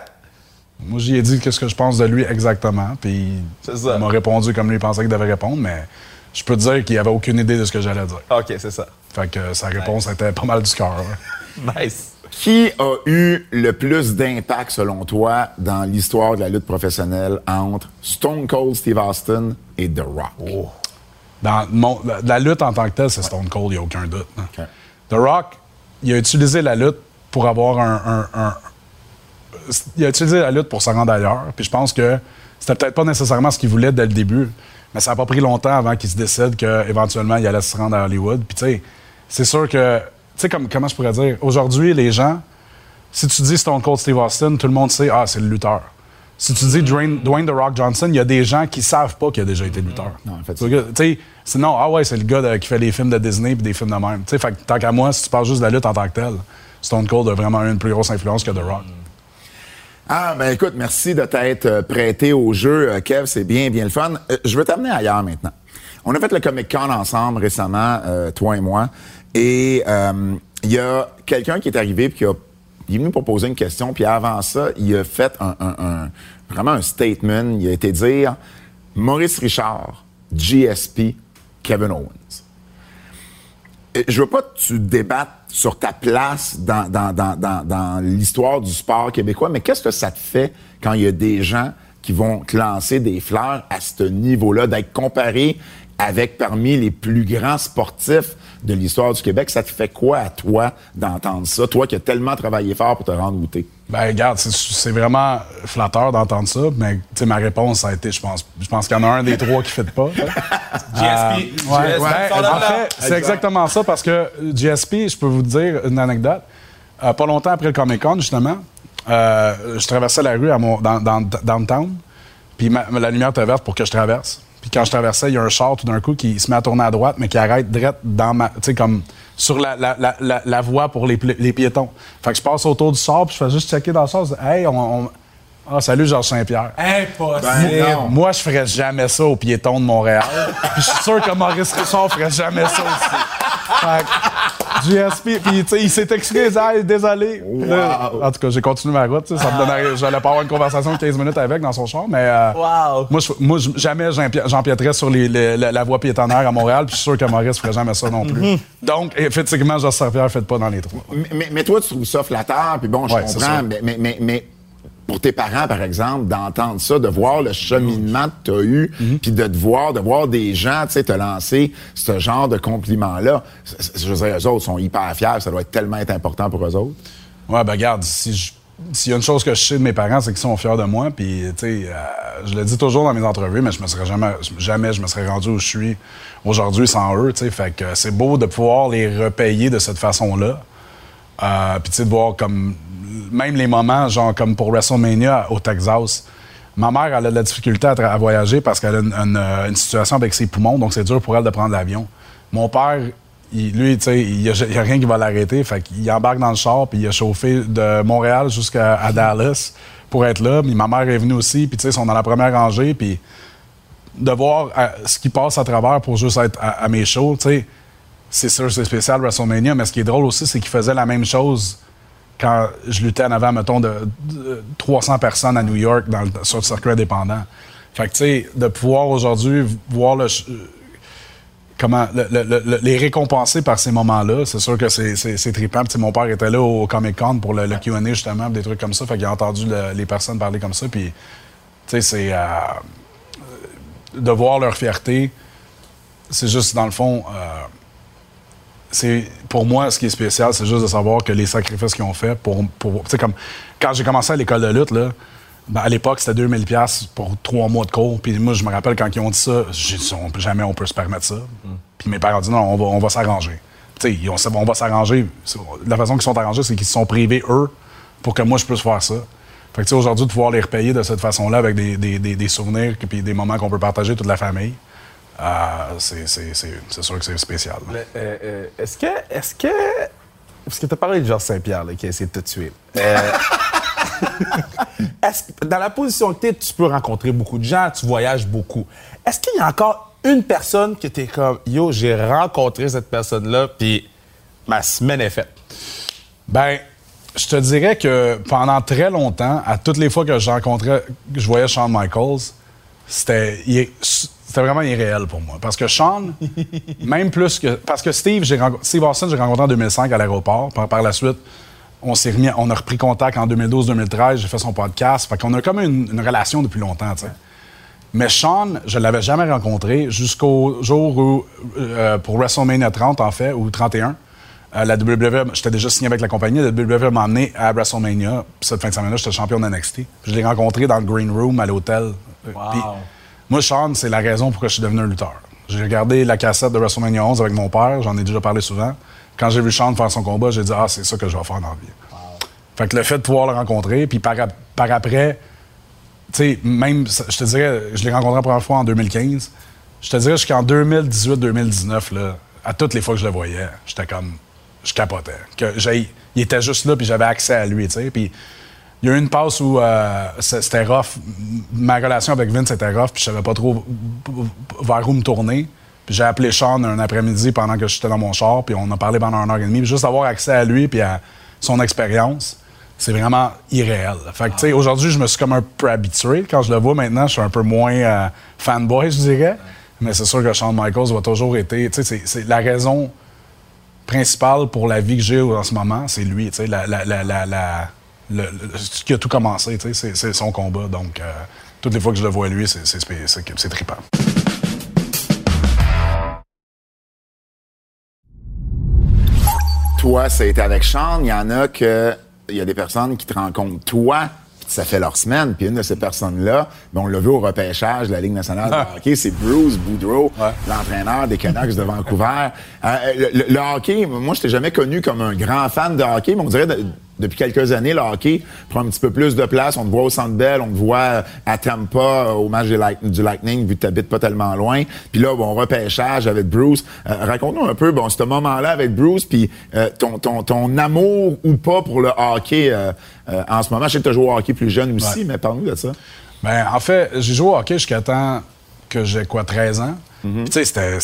Moi, j'y ai dit qu'est-ce que je pense de lui exactement. Puis, C'est ça. il m'a répondu comme lui pensait qu'il devait répondre, mais je peux te dire qu'il avait aucune idée de ce que j'allais dire. OK, c'est ça. Fait que sa réponse était pas mal du cœur. ouais. Nice. Qui a eu le plus d'impact, selon toi, dans l'histoire de la lutte professionnelle entre Stone Cold Steve Austin et The Rock? Oh. Dans mon- la, la lutte en tant que telle, c'est Stone Cold, il n'y a aucun doute. hein. The Rock, il a utilisé la lutte pour avoir un, Il a utilisé la lutte pour se rendre ailleurs. Puis je pense que c'était peut-être pas nécessairement ce qu'il voulait dès le début. Mais ça n'a pas pris longtemps avant qu'il se décide qu'éventuellement, il allait se rendre à Hollywood. Puis tu sais, c'est sûr que. Tu sais, comme, comment je pourrais dire? Aujourd'hui, les gens, si tu dis Stone Cold Steve Austin, tout le monde sait, ah, c'est le lutteur. Si tu dis Dwayne, Dwayne The Rock Johnson, il y a des gens qui savent pas qu'il a déjà été lutteur. Non, en fait, Tu sais, c'est non, ah ouais, c'est le gars de- qui fait les films de Disney puis des films de même. Tu sais, tant qu'à moi, si tu parles juste de la lutte en tant que telle, Stone Cold a vraiment eu une plus grosse influence que The Rock. Ah, ben écoute, merci de t'être euh, prêté au jeu, euh, Kev. C'est bien, bien le fun. Euh, je veux t'amener ailleurs maintenant. On a fait le Comic Con ensemble récemment, euh, toi et moi. Et euh, il y a quelqu'un qui est arrivé puis qui a, il est venu pour poser une question. Puis avant ça, il a fait un, vraiment un statement. Il a été dire Maurice Richard, GSP, Kevin Owens. Je veux pas que tu débattes sur ta place dans l'histoire du sport québécois, mais qu'est-ce que ça te fait quand il y a des gens qui vont te lancer des fleurs à ce niveau-là, d'être comparé avec parmi les plus grands sportifs de l'histoire du Québec? Ça te fait quoi à toi d'entendre ça? Toi qui as tellement travaillé fort pour te rendre où t'es. Ben, regarde, c'est- vraiment flatteur d'entendre ça, mais tu sais, ma réponse, ça a été, je pense, je pense qu'il y en a un des trois qui ne fait pas. GSP. Ouais, GSP, ouais. En fait, c'est exactement ça parce que GSP, je peux vous dire une anecdote. Euh, pas longtemps après le Comic Con, justement, euh, je traversais la rue à mon, dans, dans, downtown, puis la lumière était verte pour que je traverse. Puis quand je traversais, il y a un char tout d'un coup qui se met à tourner à droite, mais qui arrête direct dans ma. Tu sais, comme sur la, la, la, la, voie pour les, les piétons. Fait que je passe autour du char, puis je fais juste checker dans le char. je dis, Hey, on. on- Ah, salut, Georges Saint-Pierre. Impossible. Ben. Moi, je ferais jamais ça aux piétons de Montréal. Puis je suis sûr que Maurice Richard ferait jamais ça aussi. Fait que GSP, puis tu sais, il s'est excusé, désolé. Là, en tout cas, j'ai continué ma route. Ça me donnerait, j'allais pas avoir une conversation de 15 minutes avec dans son char, mais euh, Wow. moi, je- moi jamais j'empi- j'empiéterais sur les- les- la, la voie piétonnaire à Montréal, puis je suis sûr que Maurice ferait jamais ça non plus. Donc, effectivement, Georges Saint-Pierre, faites pas dans les trois. Mais, mais- mais toi, tu trouves ça flatteur, puis bon, je Ouais, comprends, mais, mais, mais pour tes parents, par exemple, d'entendre ça, de voir le cheminement que tu as eu, Mhm. puis de te voir, de voir des gens, tu sais, te lancer ce genre de compliments-là, c- c- je veux dire, eux autres sont hyper fiers, ça doit être tellement être important pour eux autres. Ouais, ben regarde, si je- s'il y a une chose que je sais de mes parents, c'est qu'ils sont fiers de moi. Puis, tu sais, euh, je le dis toujours dans mes entrevues, mais je me serais jamais, jamais je me serais rendu où je suis aujourd'hui sans eux. Tu sais, fait que c'est beau de pouvoir les repayer de cette façon-là. Euh, puis, tu sais, de voir comme même les moments, genre comme pour WrestleMania au Texas. Ma mère, elle a de la difficulté à, voyager parce qu'elle a euh, une situation avec ses poumons, donc c'est dur pour elle de prendre l'avion. Mon père, lui, tu sais, il n'y a, rien qui va l'arrêter. Fait qu'il embarque dans le char, puis il a chauffé de Montréal jusqu'à Dallas pour être là. Puis ma mère est venue aussi, puis tu sais, ils sont dans la première rangée, puis de voir euh, ce qui passe à travers pour juste être à, à mes shows, tu sais, c'est sûr, c'est spécial WrestleMania, mais ce qui est drôle aussi, c'est qu'il faisait la même chose quand je luttais en avant, mettons, de, de 300 personnes à New York dans le- sur le circuit indépendant. Fait que, tu sais, de pouvoir aujourd'hui voir le, comment le- le- le- le- les récompenser par ces moments-là, c'est sûr que c'est, trippant. Puis, mon père était là au Comic Con pour le, Q&A justement, des trucs comme ça. Fait qu'il a entendu le- les personnes parler comme ça. Puis, tu sais, c'est euh, de voir leur fierté. C'est juste dans le fond. euh, c'est pour moi ce qui est spécial, c'est juste de savoir que les sacrifices qu'ils ont fait pour, pour tu sais comme quand j'ai commencé à l'école de lutte là, ben, à l'époque c'était 2000 pièces pour trois mois de cours. Puis moi je me rappelle quand ils ont dit ça, j'ai dit on- jamais on peut se permettre ça. Puis mes parents ont dit non, on va, on va s'arranger. Dit, on va s'arranger. La façon qu'ils sont arrangés, c'est qu'ils se sont privés eux pour que moi je puisse faire ça. Fait que tu sais, aujourd'hui de pouvoir les repayer de cette façon-là avec des, des, des, des souvenirs puis des moments qu'on peut partager toute la famille. Euh, c'est, sûr que c'est spécial. euh, euh, est-ce que. Est-ce que. Parce que tu as parlé de Georges Saint-Pierre qui a essayé de te tuer. Euh, est-ce que dans la position que tu es, tu peux rencontrer beaucoup de gens, tu voyages beaucoup. Est-ce qu'il y a encore une personne que tu es comme Yo, j'ai rencontré cette personne-là, puis ma semaine est faite? Ben, je te dirais que pendant très longtemps, à toutes les fois que je rencontrais, que je voyais Shawn Michaels, c'était c'était vraiment irréel pour moi. Parce que Shawn, même plus que. Parce que Steve, Steve Austin, j'ai rencontré en 2005 à l'aéroport. Par, par la suite, on s'est remis, on a repris contact en 2012-2013. J'ai fait son podcast. Fait qu'on a comme une, une relation depuis longtemps, tu sais. Mais Sean, je l'avais jamais rencontré jusqu'au jour où, euh, pour WrestleMania 30, en fait, ou 31, euh, la WWE, j'étais déjà signé avec la compagnie, la WWE m'a emmené à WrestleMania. Puis cette fin de semaine-là, j'étais champion de NXT. Je l'ai rencontré dans le Green Room à l'hôtel. Euh, puis moi, Sean, c'est la raison pourquoi je suis devenu un lutteur. J'ai regardé la cassette de WrestleMania 11 avec mon père, j'en ai déjà parlé souvent. Quand j'ai vu Sean faire son combat, j'ai dit Ah, c'est ça que je vais faire dans la vie. Fait que le fait de pouvoir le rencontrer, puis par, ap- par après, tu sais, même, je te dirais, je l'ai rencontré la première fois en 2015. Je te dirais jusqu'en 2018-2019, là, à toutes les fois que je le voyais, j'étais comme, je capotais. Que il était juste là, puis j'avais accès à lui, tu sais. Puis il y a eu une passe où euh, c'était rough. Ma relation avec Vince était rough, puis je savais pas trop vers où me tourner. Puis j'ai appelé Sean un après-midi pendant que j'étais dans mon char, puis on a parlé pendant une heure et demie. Juste avoir accès à lui puis à son expérience, c'est vraiment irréel. Fait que, tu sais, aujourd'hui, je me suis comme un peu habitué. Quand je le vois maintenant, je suis un peu moins euh, fanboy, je dirais. Mais c'est sûr que Shawn Michaels va toujours être. Tu sais, c'est- la raison principale pour la vie que j'ai en ce moment, c'est lui. Tu sais, la, la, la- le- le- ce qui a tout commencé, tu sais, c'est- son combat. Donc, euh, toutes les fois que je le vois lui, c'est trippant. Toi, ça a été avec Sean. Il y en a que. Il y a des personnes qui te rencontrent toi, ça fait leur semaine. Puis une de ces personnes-là, ben, on l'a vu au repêchage de la Ligue nationale de hockey, c'est Bruce Boudreau, Ouais. l'entraîneur des Canucks de Vancouver. Euh, le, le- le hockey, moi, je t'ai jamais connu comme un grand fan de hockey, mais on dirait de- depuis quelques années, le hockey prend un petit peu plus de place. On te voit au Centre Bell, on te voit à Tampa, au match du, Light- du Lightning, vu que tu habites pas tellement loin. Puis là, bon, repêchage avec Bruce. Euh, Raconte-nous un peu, bon, ce moment-là avec Bruce, puis euh, ton, ton, ton amour ou pas pour le hockey euh, euh, en ce moment. Je sais que tu as joué au hockey plus jeune aussi, Ouais. mais parle-nous de ça. Ben, en fait, j'ai joué au hockey jusqu'à temps que j'ai quoi, 13 ans. Mhm. C'était-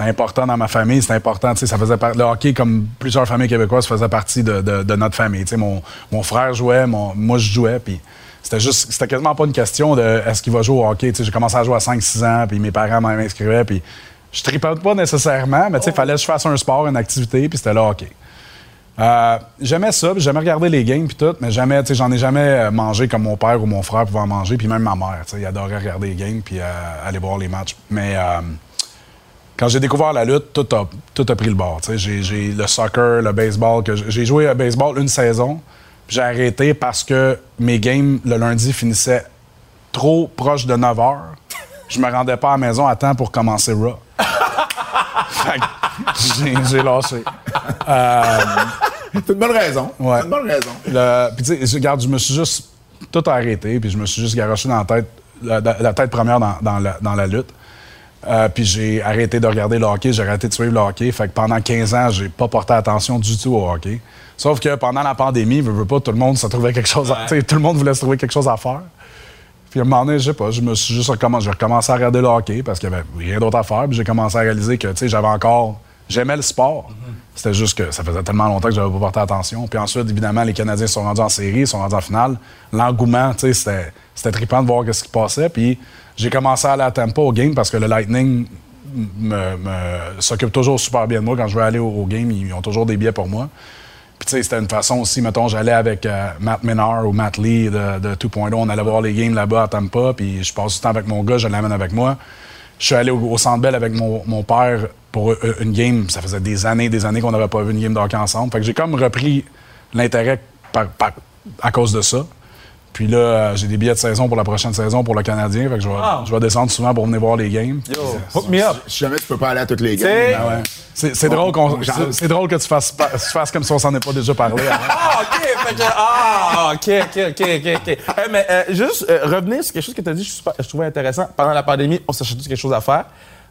important dans ma famille, c'était important. Ça faisait le hockey, comme plusieurs familles québécoises, faisait partie de, de- de notre famille. Mon, mon frère jouait, mon- moi je jouais, puis c'était juste, c'était quasiment pas une question de est-ce qu'il va jouer au hockey. J'ai commencé à jouer à 5-6 ans, puis mes parents m'inscrivaient, puis je tripais pas nécessairement, mais tu sais, il fallait que je fasse un sport, une activité, puis c'était le hockey. Euh, j'aimais ça, j'aimais regarder les games puis tout, mais jamais, tu sais, j'en ai jamais euh, mangé comme mon père ou mon frère pouvait en manger, puis même ma mère, tu sais, il adorait regarder les games puis euh, aller voir les matchs. Mais quand j'ai découvert la lutte, tout a, tout a pris le bord. J'ai, le soccer, le baseball, que j'ai joué à baseball une saison, j'ai arrêté parce que mes games le lundi finissaient trop proche de 9 heures. Je me rendais pas à la maison à temps pour commencer Raw. J'ai lâché. C'est une bonne raison. Ouais. C'est une bonne raison. Le- Puis tu sais, regarde, je me suis juste tout arrêté, puis je me suis juste garoché dans la tête, la, la tête première dans, dans la, dans la lutte. Euh, puis j'ai arrêté de regarder le hockey, j'ai arrêté de suivre le hockey. Fait que pendant 15 ans, j'ai pas porté attention du tout au hockey. Sauf que pendant la pandémie, veux, veux pas, tout le monde se trouvait quelque chose à, Tout le monde voulait se trouver quelque chose à faire. Puis à un moment donné, je sais pas, je me suis juste recommencé, j'ai recommencé à regarder le hockey parce qu'il y avait rien d'autre à faire. Puis j'ai commencé à réaliser que, tu sais, j'avais encore... J'aimais le sport. C'était juste que ça faisait tellement longtemps que j'avais pas porté attention. Puis ensuite, évidemment, les Canadiens sont rendus en série, sont rendus en finale. L'engouement, c'était, c'était trippant de voir ce qui passait. Puis j'ai commencé à aller à Tampa au game parce que le Lightning me- s'occupe toujours super bien de moi. Quand je veux aller au, game, ils ont toujours des billets pour moi. Puis, tu sais, c'était une façon aussi, mettons, j'allais avec euh, Matt Menard ou Matt Lee de, de 2.0. On allait voir les games là-bas à Tampa, puis je passe du temps avec mon gars, je l'amène avec moi. Je suis allé au, Centre Bell avec mon père pour une game. Ça faisait des années, des années qu'on n'avait pas vu une game de hockey ensemble. Fait que j'ai comme repris l'intérêt par- par- à cause de ça. Puis là, euh, j'ai des billets de saison pour la prochaine saison pour le Canadien. Fait que je vais, Ah. je vais descendre souvent pour venir voir les games. Yo, hook me up. Si jamais tu peux pas aller à toutes les games. Ouais. C'est c'est drôle, qu'on- Genre- c'est- c'est drôle que tu fasses, pas- tu fasses comme si on s'en est pas déjà parlé. Ah, OK. Fait que, ah, OK, OK, OK, OK, OK. Eh, mais euh, juste euh, revenir sur quelque chose que tu as dit, je, trouvais intéressant. Pendant la pandémie, on s'achetait tous quelque chose à faire.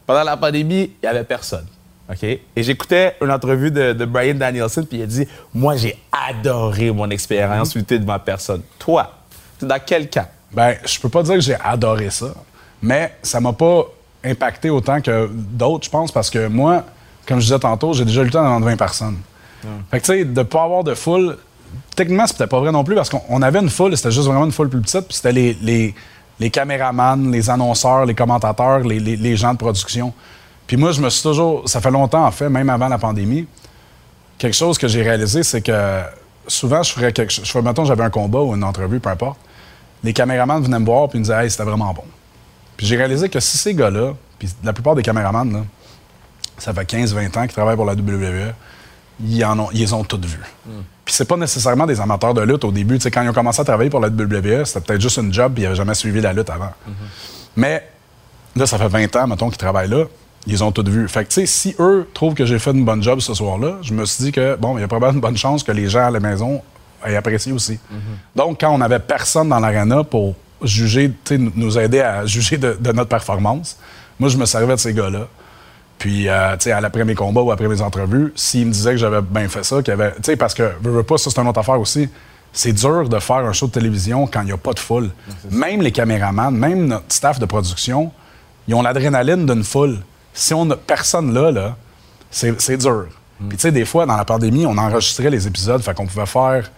Pendant la pandémie, il n'y avait personne. OK? Et j'écoutais une entrevue de, de Brian Danielson, puis il a dit Moi, j'ai adoré mon expérience lutter devant personne. Toi, t'es dans quel camp? Ben, je peux pas dire que j'ai adoré ça, mais ça m'a pas impacté autant que d'autres, je pense, parce que moi, comme je disais tantôt, j'ai déjà lutté devant 20 personnes. Fait que, tu sais, de pas avoir de foule, techniquement, c'était pas vrai non plus, parce qu'on on avait une foule, c'était juste vraiment une foule plus petite, puis c'était les, les, les caméramans, les annonceurs, les commentateurs, les, gens de production. Puis moi, je me suis toujours, ça fait longtemps, en fait, même avant la pandémie, quelque chose que j'ai réalisé, c'est que souvent, je ferais quelque chose. Mettons, j'avais un combat ou une entrevue, peu importe. Les caméramans venaient me voir puis me disaient, hey, c'était vraiment bon. Puis j'ai réalisé que si ces gars-là, puis la plupart des caméramans, là, ça fait 15-20 ans qu'ils travaillent pour la WWE, ils, en ont, ils les ont toutes vues. Puis c'est pas nécessairement des amateurs de lutte au début. Tu sais, quand ils ont commencé à travailler pour la WWE, c'était peut-être juste une job puis ils n'avaient jamais suivi la lutte avant. Mais là, ça fait 20 ans, mettons, qu'ils travaillent là. Ils ont toutes vues. Fait que, tu sais, si eux trouvent que j'ai fait une bonne job ce soir-là, je me suis dit que, bon, il y a probablement une bonne chance que les gens à la maison aient apprécié aussi. Donc, quand on n'avait personne dans l'arena pour juger, tu sais, nous- nous aider à juger de, de notre performance, moi, je me servais de ces gars-là. Puis, euh, tu sais, à l'après mes combats ou après mes entrevues, s'ils me disaient que j'avais bien fait ça, qu'il avait. Tu sais, parce que, veux, veux pas, ça, c'est une autre affaire aussi. C'est dur de faire un show de télévision quand il n'y a pas de foule. Même les caméramans, même notre staff de production, ils ont l'adrénaline d'une foule. Si on a personne là, là c'est dur. Puis tu sais, des fois, dans la pandémie, on enregistrait les épisodes, fait qu'on pouvait faire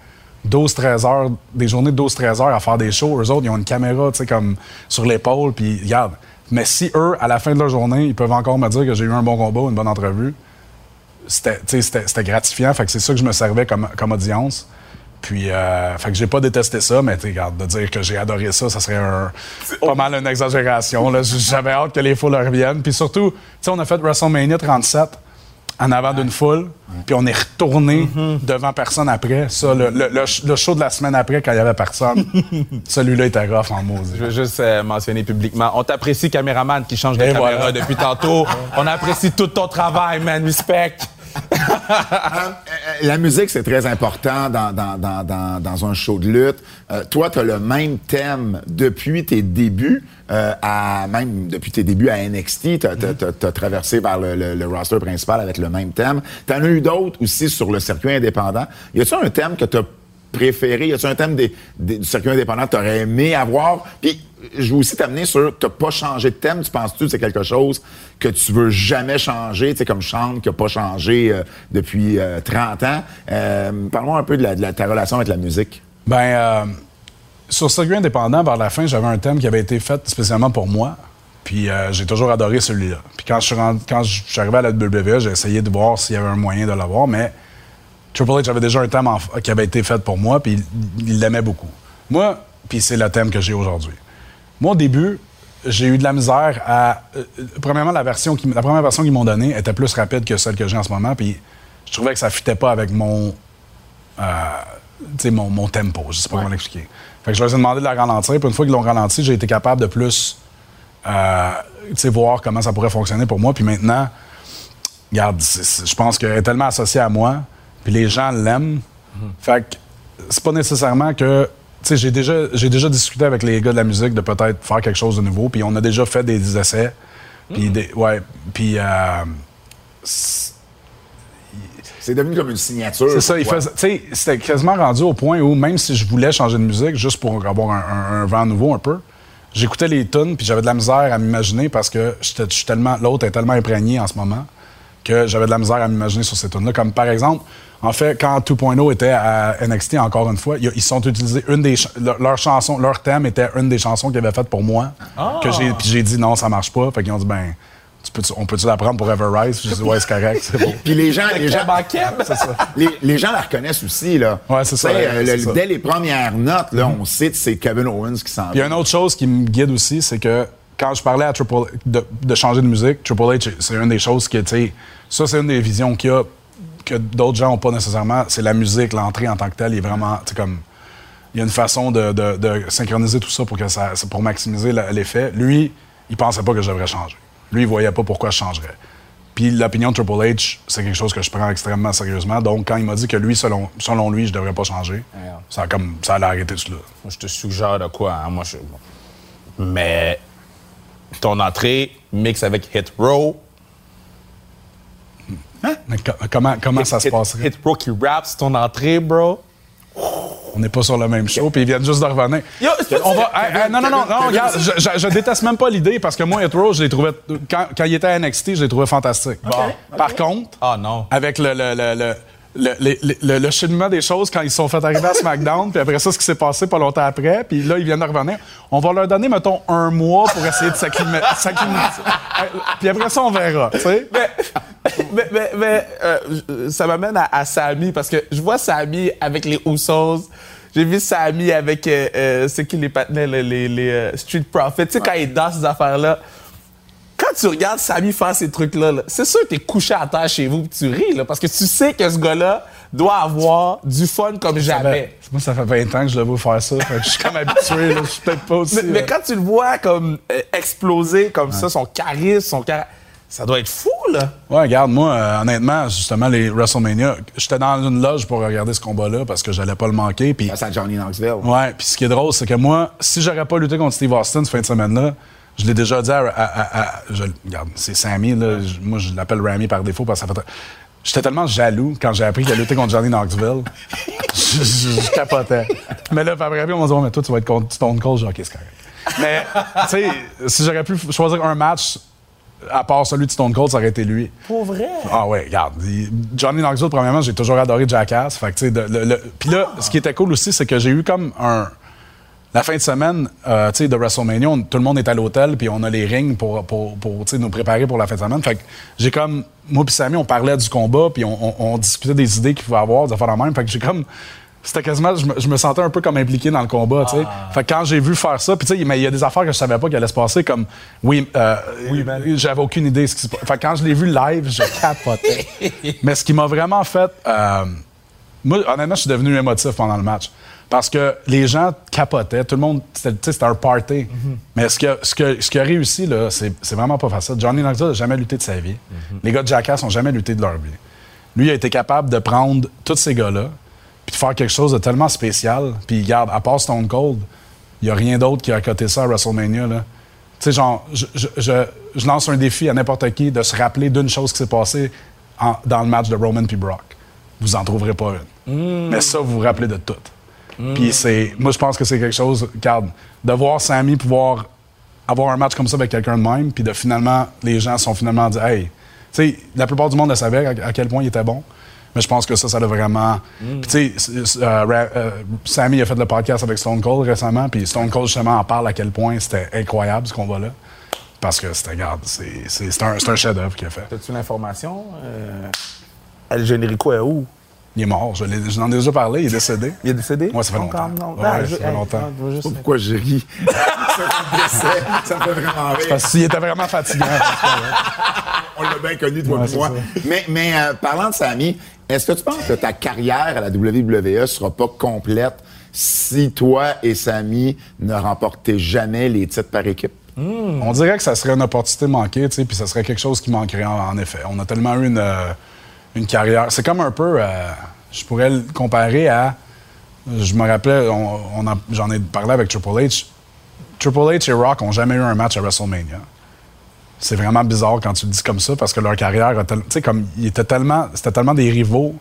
12-13 heures, des journées de 12-13 heures à faire des shows. Eux autres, ils ont une caméra, tu sais, comme sur l'épaule, puis regarde. Mais si eux, à la fin de leur journée, ils peuvent encore me dire que j'ai eu un bon combat, une bonne entrevue, c'était, gratifiant. Fait que c'est ça que je me servais comme, comme audience. Puis, euh, fait que j'ai pas détesté ça, mais regarde, de dire que j'ai adoré ça, ça serait un, pas mal une exagération. J'avais hâte que les foules reviennent. Puis surtout, tu sais, on a fait WrestleMania 37 en avant d'une foule, puis on est retourné devant personne après. Ça, le, le- le sh- le show de la semaine après, quand il y avait personne, celui-là était rough en maudit. Je veux juste euh, mentionner publiquement. On t'apprécie, caméraman qui change de Et caméra voilà. depuis tantôt. On apprécie tout ton travail, man. Respect. Euh, La musique, c'est très important dans, dans, dans, dans, dans un show de lutte. Euh, toi, tu as le même thème depuis tes débuts, euh, à même depuis tes débuts à NXT. Tu as, traversé vers le, le- le roster principal avec le même thème. Tu en as eu d'autres aussi sur le circuit indépendant. Y a-tu un thème que tu as préféré? Y a-tu un thème des, du circuit indépendant que tu aurais aimé avoir? Puis, je veux aussi t'amener sur, t'as pas changé de thème. Tu penses-tu que c'est quelque chose que tu veux jamais changer? Tu sais, comme Chante qui a pas changé euh, depuis euh, 30 ans. Euh, Parle-moi un peu de, la- de la- ta relation avec la musique. Ben, euh, sur Circuit Indépendant, vers la fin, j'avais un thème qui avait été fait spécialement pour moi. Puis euh, j'ai toujours adoré celui-là. Puis quand je suis, rendu- quand je suis arrivé à la WWE, j'ai essayé de voir s'il y avait un moyen de l'avoir, mais Triple H avait déjà un thème en- qui avait été fait pour moi, puis il- l'aimait beaucoup. Moi, puis c'est le thème que j'ai aujourd'hui. Moi, au début, j'ai eu de la misère à. euh, premièrement, la, version qui, la première version qu'ils m'ont donnée était plus rapide que celle que j'ai en ce moment, puis je trouvais que ça fitait pas avec mon. euh, mon, mon tempo. Je sais pas comment l'expliquer. Fait que je leur ai demandé de la ralentir, puis une fois qu'ils l'ont ralenti, j'ai été capable de plus. euh, voir comment ça pourrait fonctionner pour moi, puis maintenant. Regarde, je pense qu'elle est tellement associée à moi, puis les gens l'aiment. Fait que c'est pas nécessairement que. Tu sais, j'ai déjà, j'ai déjà discuté avec les gars de la musique de peut-être faire quelque chose de nouveau, puis on a déjà fait des essais. Puis, des, ouais, puis. euh, C'est devenu comme une signature. c'est ça, il pour toi. faisait- tu sais, c'était quasiment rendu au point où même si je voulais changer de musique, juste pour avoir un, un- un vent nouveau un peu, j'écoutais les tunes puis j'avais de la misère à m'imaginer parce que j'étais je suis tellement, l'autre est tellement imprégné en ce moment que j'avais de la misère à m'imaginer sur ces tunes-là. Comme par exemple, en fait, quand 2.0 était à NXT, encore une fois, ils sont utilisés une des leur, leur chanson, leur thème était une des chansons qu'ils avaient faites pour moi. Que j'ai, puis j'ai dit non, ça marche pas. Fait qu'ils ont dit ben, tu on peut-tu la prendre pour Ever Rise? J'ai dit ouais, c'est correct, c'est bon. Puis les gens, les gens, les, les gens la reconnaissent aussi là. Ouais, c'est ça, euh, c'est le- ça. Dès les premières notes, là, on sait que c'est Kevin Owens qui s'en Puis il y a une autre chose qui me guide aussi, c'est que quand je parlais à Triple de, de changer de musique, Triple H, c'est une des choses que, tu sais, ça, c'est une des visions qu'il y a que d'autres gens n'ont pas nécessairement. C'est la musique, l'entrée en tant que telle, il est vraiment, tu sais, comme. Il y a une façon de, de- de synchroniser tout ça pour, que ça, pour maximiser la- l'effet. Lui, il pensait pas que je devrais changer. Lui, il voyait pas pourquoi je changerais. Puis l'opinion de Triple H, c'est quelque chose que je prends extrêmement sérieusement. Donc, quand il m'a dit que lui, selon, selon lui, je devrais pas changer, ça a comme ça allait arrêter tout là. Moi, je te suggère de quoi? hein? Moi, je... Mais ton entrée, mix avec Hit Row. Mais co- comment, comment ça se Hit- passerait? Hit Row qui raps ton entrée, bro. On n'est pas sur le même show, puis ils viennent juste de revenir. Yo, c'est On va, Kevin, Hey, hey, non, non, non, non, regarde, je, je- je déteste même pas l'idée parce que moi, Hit Row, je l'ai trouvé. Quand, quand il était à NXT, je l'ai trouvé fantastique. Par contre, Ah non. avec le, le, le, le, le, le- le- le cheminement des choses quand ils sont fait arriver à SmackDown, puis après ça, ce qui s'est passé pas longtemps après, puis là, ils viennent de revenir. On va leur donner, mettons, un mois pour essayer de s'acclimater. puis après ça, on verra, tu sais. Mais, mais, mais, mais, euh, ça m'amène à, à Sami parce que je vois Sami avec les Usos. J'ai vu Sami avec, euh, euh, c'est qui les patinets, là, les, les euh, Street Profits. Tu sais, quand il danse ces affaires-là. Quand tu regardes Sami faire ces trucs-là, là, c'est sûr que t'es couché à terre chez vous et tu ris, là, parce que tu sais que ce gars-là doit avoir du fun comme jamais. Moi, ça fait 20 ans que je le vois faire ça. fait que je suis comme habitué, là. Je suis peut-être pas aussi. Mais, mais euh, quand tu le vois comme euh, exploser comme ça, son charisme, son char- ça doit être fou, là. Ouais, regarde, moi, euh, honnêtement, justement, les WrestleMania, j'étais dans une loge pour regarder ce combat-là parce que j'allais pas le manquer. Puis, Face à Johnny Knoxville. ouais, puis ce qui est drôle, c'est que moi, si j'aurais pas lutté contre Steve Austin cette fin de semaine-là, je l'ai déjà dit à. à- à- à- je- regarde, c'est Sammy, là. je- moi, je l'appelle Ramy par défaut parce que ça fait. J'étais tellement jaloux quand j'ai appris qu'il a lutté contre Johnny Knoxville. je, capotais. Mais là, après, on m'a dit, Ouais, mais toi, tu vas être contre Stone Cold. J'ai OK, c'est correct. Mais, tu sais, si j'aurais pu choisir un match à part celui de Stone Cold, ça aurait été lui. Pour vrai? Ah ouais, regarde. il- Johnny Knoxville, premièrement, j'ai toujours adoré Jackass. Fait que, tu sais, le- le- Puis là, ce qui était cool aussi, c'est que j'ai eu comme un... La fin de semaine, euh, de WrestleMania, on- tout le monde est à l'hôtel, puis on a les rings pour, pour, pour, nous préparer pour la fin de semaine. Fait que j'ai comme... Moi puis Samy, on parlait du combat, puis on, on- on discutait des idées qu'il pouvait avoir, des affaires de même. Fait que j'ai comme... C'était quasiment... Je me, je me sentais un peu comme impliqué dans le combat, tu sais. Fait que quand j'ai vu faire ça, puis tu sais, mais il y a des affaires que je savais pas qui allaient se passer, comme... Oui, euh, j'avais aucune idée de ce qui se passait. Fait que quand je l'ai vu live, je capotais. mais ce qui m'a vraiment fait... euh, moi, honnêtement, je suis devenu émotif pendant le match. Parce que les gens capotaient, tout le monde, c'était un party. Mais ce, que, ce, que, ce qui a réussi, là, c'est vraiment pas facile. Johnny Knoxville n'a jamais lutté de sa vie. Les gars de Jackass n'ont jamais lutté de leur vie. Lui, il a été capable de prendre tous ces gars-là, puis de faire quelque chose de tellement spécial. Puis, regarde, à part Stone Cold, il n'y a rien d'autre qui a coté ça à WrestleMania. Là. Tu sais, genre, je, je- je- je lance un défi à n'importe qui de se rappeler d'une chose qui s'est passée en- dans le match de Roman puis Brock. Vous en trouverez pas une. Mais ça, vous vous rappelez de tout. Puis c'est, moi, je pense que c'est quelque chose, regarde, de voir Sammy pouvoir avoir un match comme ça avec quelqu'un de même, puis de finalement, les gens sont finalement dit, hey, tu sais, la plupart du monde le savait à, à quel point il était bon. Mais je pense que ça, ça a vraiment. Puis, tu sais, euh, euh, Sammy a fait le podcast avec Stone Cold récemment, puis Stone Cold, justement, en parle à quel point c'était incroyable ce combat-là. Parce que c'était, regarde, c'est, un, un chef-d'œuvre qu'il a fait. As-tu l'information? Euh... El Generico est où? Il est mort, je, n'en ai déjà parlé, il est décédé. Il est décédé? Ouais, ça fait Non, longtemps. non, non. Ouais, Ah, ça fait hey, longtemps. non, juste- Pourquoi je ris? ça me blessait. Ça me fait vraiment rire. Parce qu'il était vraiment fatigant. On l'a bien connu, toi Ouais, et moi. Mais, mais euh, parlant de Samy, est-ce que tu penses que ta carrière à la WWE sera pas complète si toi et Samy ne remportez jamais les titres par équipe? On dirait que ça serait une opportunité manquée, tu sais, puis ça serait quelque chose qui manquerait en, en effet. On a tellement eu une, euh, une carrière. C'est comme un peu, euh, je pourrais le comparer à. Je me rappelais, on, on en- j'en ai parlé avec Triple H. Triple H et Rock ont jamais eu un match à WrestleMania. C'est vraiment bizarre quand tu le dis comme ça parce que leur carrière, tu sais, comme ils étaient tellement, c'était tellement des rivaux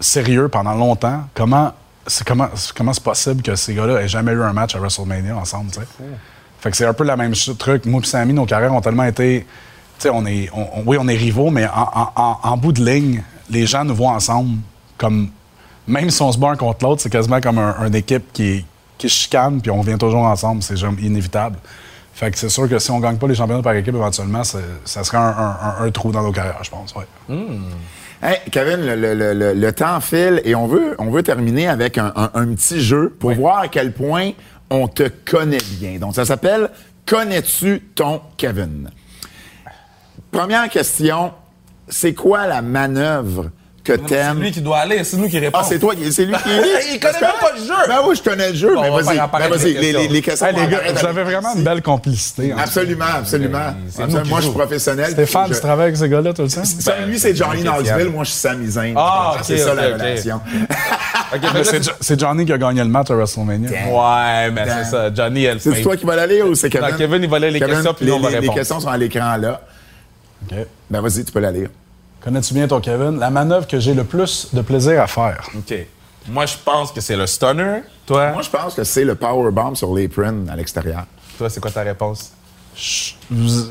sérieux pendant longtemps. Comment c'est comment, comment c'est possible que ces gars-là aient jamais eu un match à WrestleMania ensemble, tu sais? Fait que c'est un peu la même truc. Moi et Sammy, nos carrières ont tellement été. Tu sais, on est. on- on- oui, on est rivaux, mais en, en- en- en bout de ligne, les gens nous voient ensemble comme. Même si on se bat un contre l'autre, c'est quasiment comme un, une équipe qui, qui chicane, puis on vient toujours ensemble. C'est inévitable. Fait que c'est sûr que si on gagne pas les championnats par équipe éventuellement, ça serait un, un- un- un trou dans nos carrières, je pense. Ouais. Hey, Kevin, le, le- le- le- le temps file et on veut, on veut terminer avec un, un- un petit jeu pour voir à quel point on te connaît bien. Donc, ça s'appelle Connais-tu ton Kevin? Première question, c'est quoi la manœuvre que C'est t'aimes? lui qui doit aller, c'est nous qui répond. Ah, c'est toi, qui- c'est lui qui est Il connaît même pas le jeu. Ben oui, je connais le jeu, Bon, mais on va vas-y, faire ben vas-y, les les, les- questions. Hey, les gars, vous avez vraiment une belle complicité. hein. Absolument, absolument. c'est Moi, je suis professionnel. Stéphane, puis tu je- travailles avec ces gars-là tout le temps? Ça, lui, c'est Johnny. Knoxville, moi, je suis Sami Zayn. Ah, c'est ça la relation. C'est, Jo- c'est Johnny qui a gagné le match à WrestleMania. Ouais, mais c'est ça. Johnny, elle C'est toi qui vas l'aller ou c'est Kevin? Kevin, il va lire les questions, puis on va les- les répondre. questions sont à l'écran, là. OK. Ben, vas-y, tu peux la lire. Connais-tu bien ton Kevin? La manœuvre que j'ai le plus de plaisir à faire. OK. Moi, je pense que c'est le stunner. Toi, Moi, je pense que c'est le powerbomb sur l'apron à l'extérieur. toi c'est quoi ta réponse? Vous-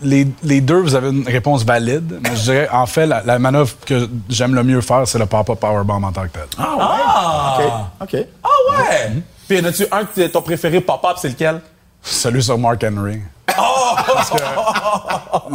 les, les deux, vous avez une réponse valide, mais je dirais, en fait, la, la manœuvre que j'aime le mieux faire, c'est le pop-up powerbomb en tant que tel. Ah, ouais? OK. OK. Ah ouais! Puis, y en a-tu un que t'es- ton préféré pop-up, c'est lequel? Celui sur Mark Henry. Parce que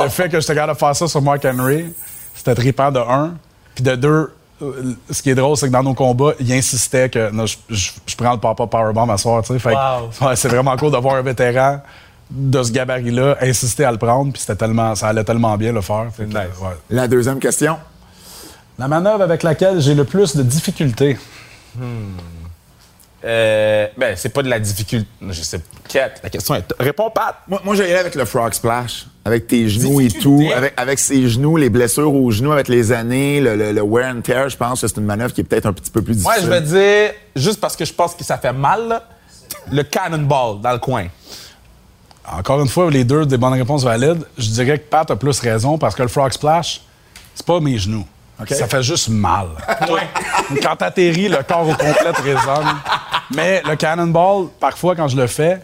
le fait que j'étais capable de faire ça sur Mark Henry, c'était trippant de un. Puis de deux, euh, ce qui est drôle, c'est que dans nos combats, il insistait que non, je, je- je prends le papa powerbomb à soir. tu sais. Fait que, Wow. ouais, c'est vraiment cool d'avoir un vétéran de ce gabarit-là insister à le prendre. Puis c'était tellement, ça allait tellement bien le faire. Que, ouais. La deuxième question. La manœuvre avec laquelle j'ai le plus de difficultés. Euh, ben, c'est pas de la difficulté. Je sais pas. Quête, la question est. Réponds, Pat! Moi, moi j'ai avec le frog splash, avec tes genoux et tout, avec, avec ses genoux, les blessures aux genoux avec les années, le, le- le wear and tear, je pense que c'est une manœuvre qui est peut-être un petit peu plus Moi, difficile. je vais dire, juste parce que je pense que ça fait mal, là, le cannonball dans le coin. Encore une fois, les deux des bonnes réponses valides. Je dirais que Pat a plus raison parce que le frog splash, c'est pas mes genoux. Ça fait juste mal. quand t'atterris, le corps au complet te résonne. Mais le cannonball, parfois, quand je le fais,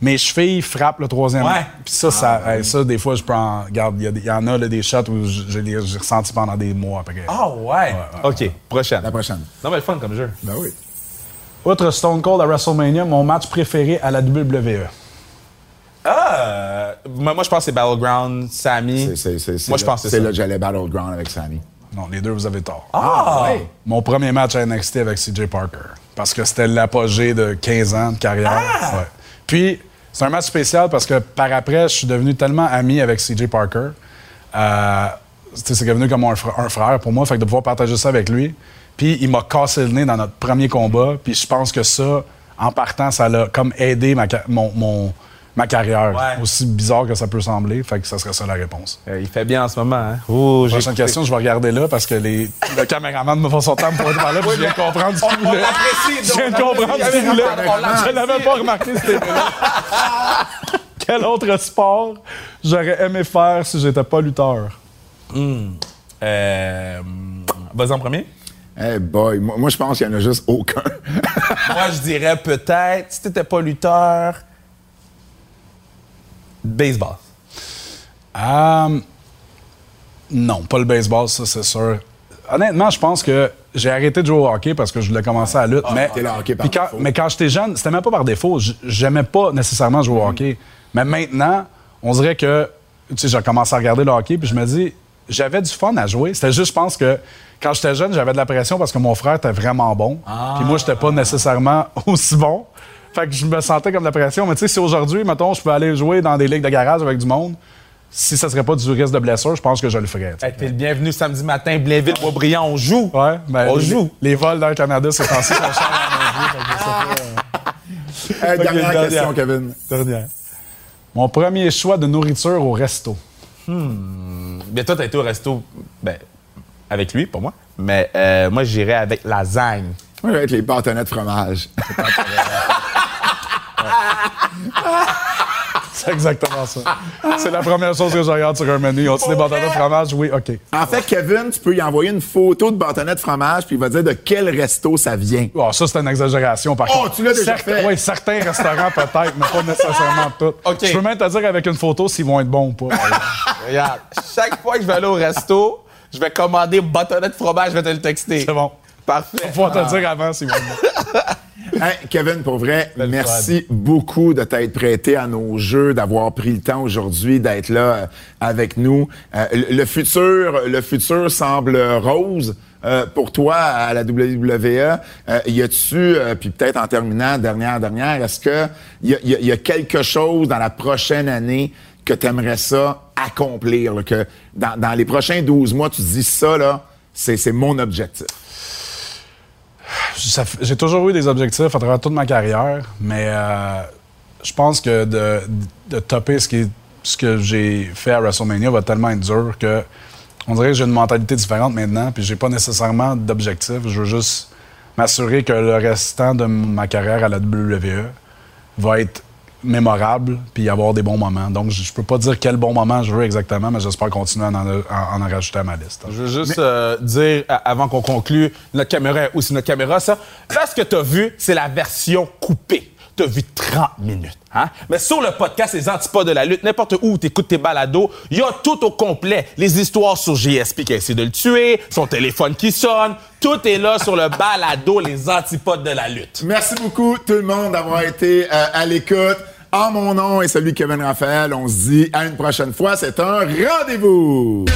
mes chevilles frappent le troisième. Ouais. Puis ça, ça, hey, ça, des fois, je prends. Regarde, il y en a là, des shots où j'ai ressenti pendant des mois après. Ah ouais. OK, prochaine. La prochaine. Non, mais le fun comme jeu. Ben oui. Outre Stone Cold à WrestleMania, mon match préféré à la. WWE. Ah! moi, moi, je pense que c'est Battleground, Sammy. C'est- c'est- c'est- c'est Moi, je là- pense que c'est c'est là ça. que j'allais Battleground avec Sammy. Non, les deux, vous avez tort. Ah! ouais. Mon premier match à NXT avec CJ Parker. Parce que c'était l'apogée de 15 ans de carrière. Ah! Ouais. Puis, c'est un match spécial parce que par après, je suis devenu tellement ami avec CJ Parker. Euh, c'est devenu comme un, fr- un frère pour moi. Fait que de pouvoir partager ça avec lui. Puis, il m'a cassé le nez dans notre premier combat. Puis, je pense que ça, en partant, ça l'a comme aidé ma, ca- mon, mon- ma carrière. Ouais. Aussi bizarre que ça peut sembler. Fait que ça serait ça la réponse. Euh, il fait bien en ce moment. Hein? Prochaine question, je vais regarder là parce que les, le caméraman me fait son temps pour être par là. puis je viens de comprendre ce qu'il voulait. Je viens de comprendre ce qu'il voulait. Je l'avais pas remarqué, c'était Quel autre sport j'aurais aimé faire si j'étais pas lutteur? Euh, Vas-y en premier. Eh boy, moi, moi, je pense qu'il n'y en a juste aucun. Moi, je dirais peut-être, si t'étais pas lutteur, baseball. Euh, non, pas le baseball, ça c'est sûr. Honnêtement, je pense que j'ai arrêté de jouer au hockey parce que je voulais commencer à la lutte. mais, hockey par quand, mais quand j'étais jeune, c'était même pas par défaut. J'aimais pas nécessairement jouer au hockey. Mais maintenant, on dirait que tu sais, j'ai commencé à regarder le hockey puis je me dis, j'avais du fun à jouer. C'était juste, je pense que quand j'étais jeune, j'avais de la pression parce que mon frère était vraiment bon. Puis moi, j'étais pas nécessairement aussi bon. Fait que je me sentais comme de la pression. Mais tu sais, si aujourd'hui, mettons, je peux aller jouer dans des ligues de garage avec du monde, si ça serait pas du risque de blessure, je pense que je le ferais. Hey, T'es le bienvenu samedi matin, Blainville, Boisbriand, on joue. Ouais, ben, On les, joue. Les vols dans le Canada, c'est pensé sont chers à mon Dieu, fait que je sais pas, euh. Eh, dernière question, Kevin. Dernière. Mon premier choix de nourriture au resto. Mais toi, t'as été au resto, ben, avec lui, pas moi. Mais euh, moi, j'irais avec lasagne. Vais être les bâtonnets de fromage. C'est exactement ça. C'est la première chose que je regarde sur un menu. Ont-ils des bâtonnets de fromage? Oui, OK. En fait, Kevin, tu peux y envoyer une photo de bâtonnet de fromage, puis il va dire de quel resto ça vient. Oh, ça, c'est une exagération, par Oh, contre. tu l'as déjà Certains- fait. Oui, certains restaurants, peut-être, mais pas nécessairement tous. OK. Je peux même te dire avec une photo s'ils vont être bons ou pas. Regarde, chaque fois que je vais aller au resto, je vais commander bâtonnet de fromage, je vais te le texter. C'est bon. Parfait. Faut te dire avant s'ils vont être bons. Hey, Kevin, pour vrai, Belle merci beaucoup de t'être prêté à nos jeux, d'avoir pris le temps aujourd'hui d'être là euh, avec nous. Euh, le futur, le futur semble rose. euh, pour toi à la WWE, euh, y a-tu, euh, puis peut-être en terminant, dernière, dernière, est-ce que y a, y a- y a quelque chose dans la prochaine année que tu aimerais ça accomplir, là, que dans, dans les prochains 12 mois, tu te dis ça, là, c'est mon objectif? J'ai toujours eu des objectifs à travers toute ma carrière, mais euh, je pense que de, de topper ce, ce que j'ai fait à WrestleMania va tellement être dur que on dirait que j'ai une mentalité différente maintenant, puis j'ai pas nécessairement d'objectif. Je veux juste m'assurer que le restant de ma carrière à la WWE va être mémorable puis avoir des bons moments. Donc, je je peux pas dire quel bon moment je veux exactement, mais j'espère continuer à en, en- en rajouter à ma liste. Je veux juste euh, dire, avant qu'on conclue, notre caméra est aussi notre caméra, ça. Là, ce que tu as vu, c'est la version coupée. Tu as vu 30 minutes. Hein? Mais sur le podcast Les Antipodes de la lutte, n'importe où tu écoutes tes balados, il y a tout au complet. Les histoires sur GSP qui a essayé de le tuer, son téléphone qui sonne, tout est là sur le balado Les Antipodes de la lutte. Merci beaucoup tout le monde d'avoir été euh, à l'écoute. En mon nom et celui de Kevin Raphaël, on se dit à une prochaine fois. C'est un rendez-vous.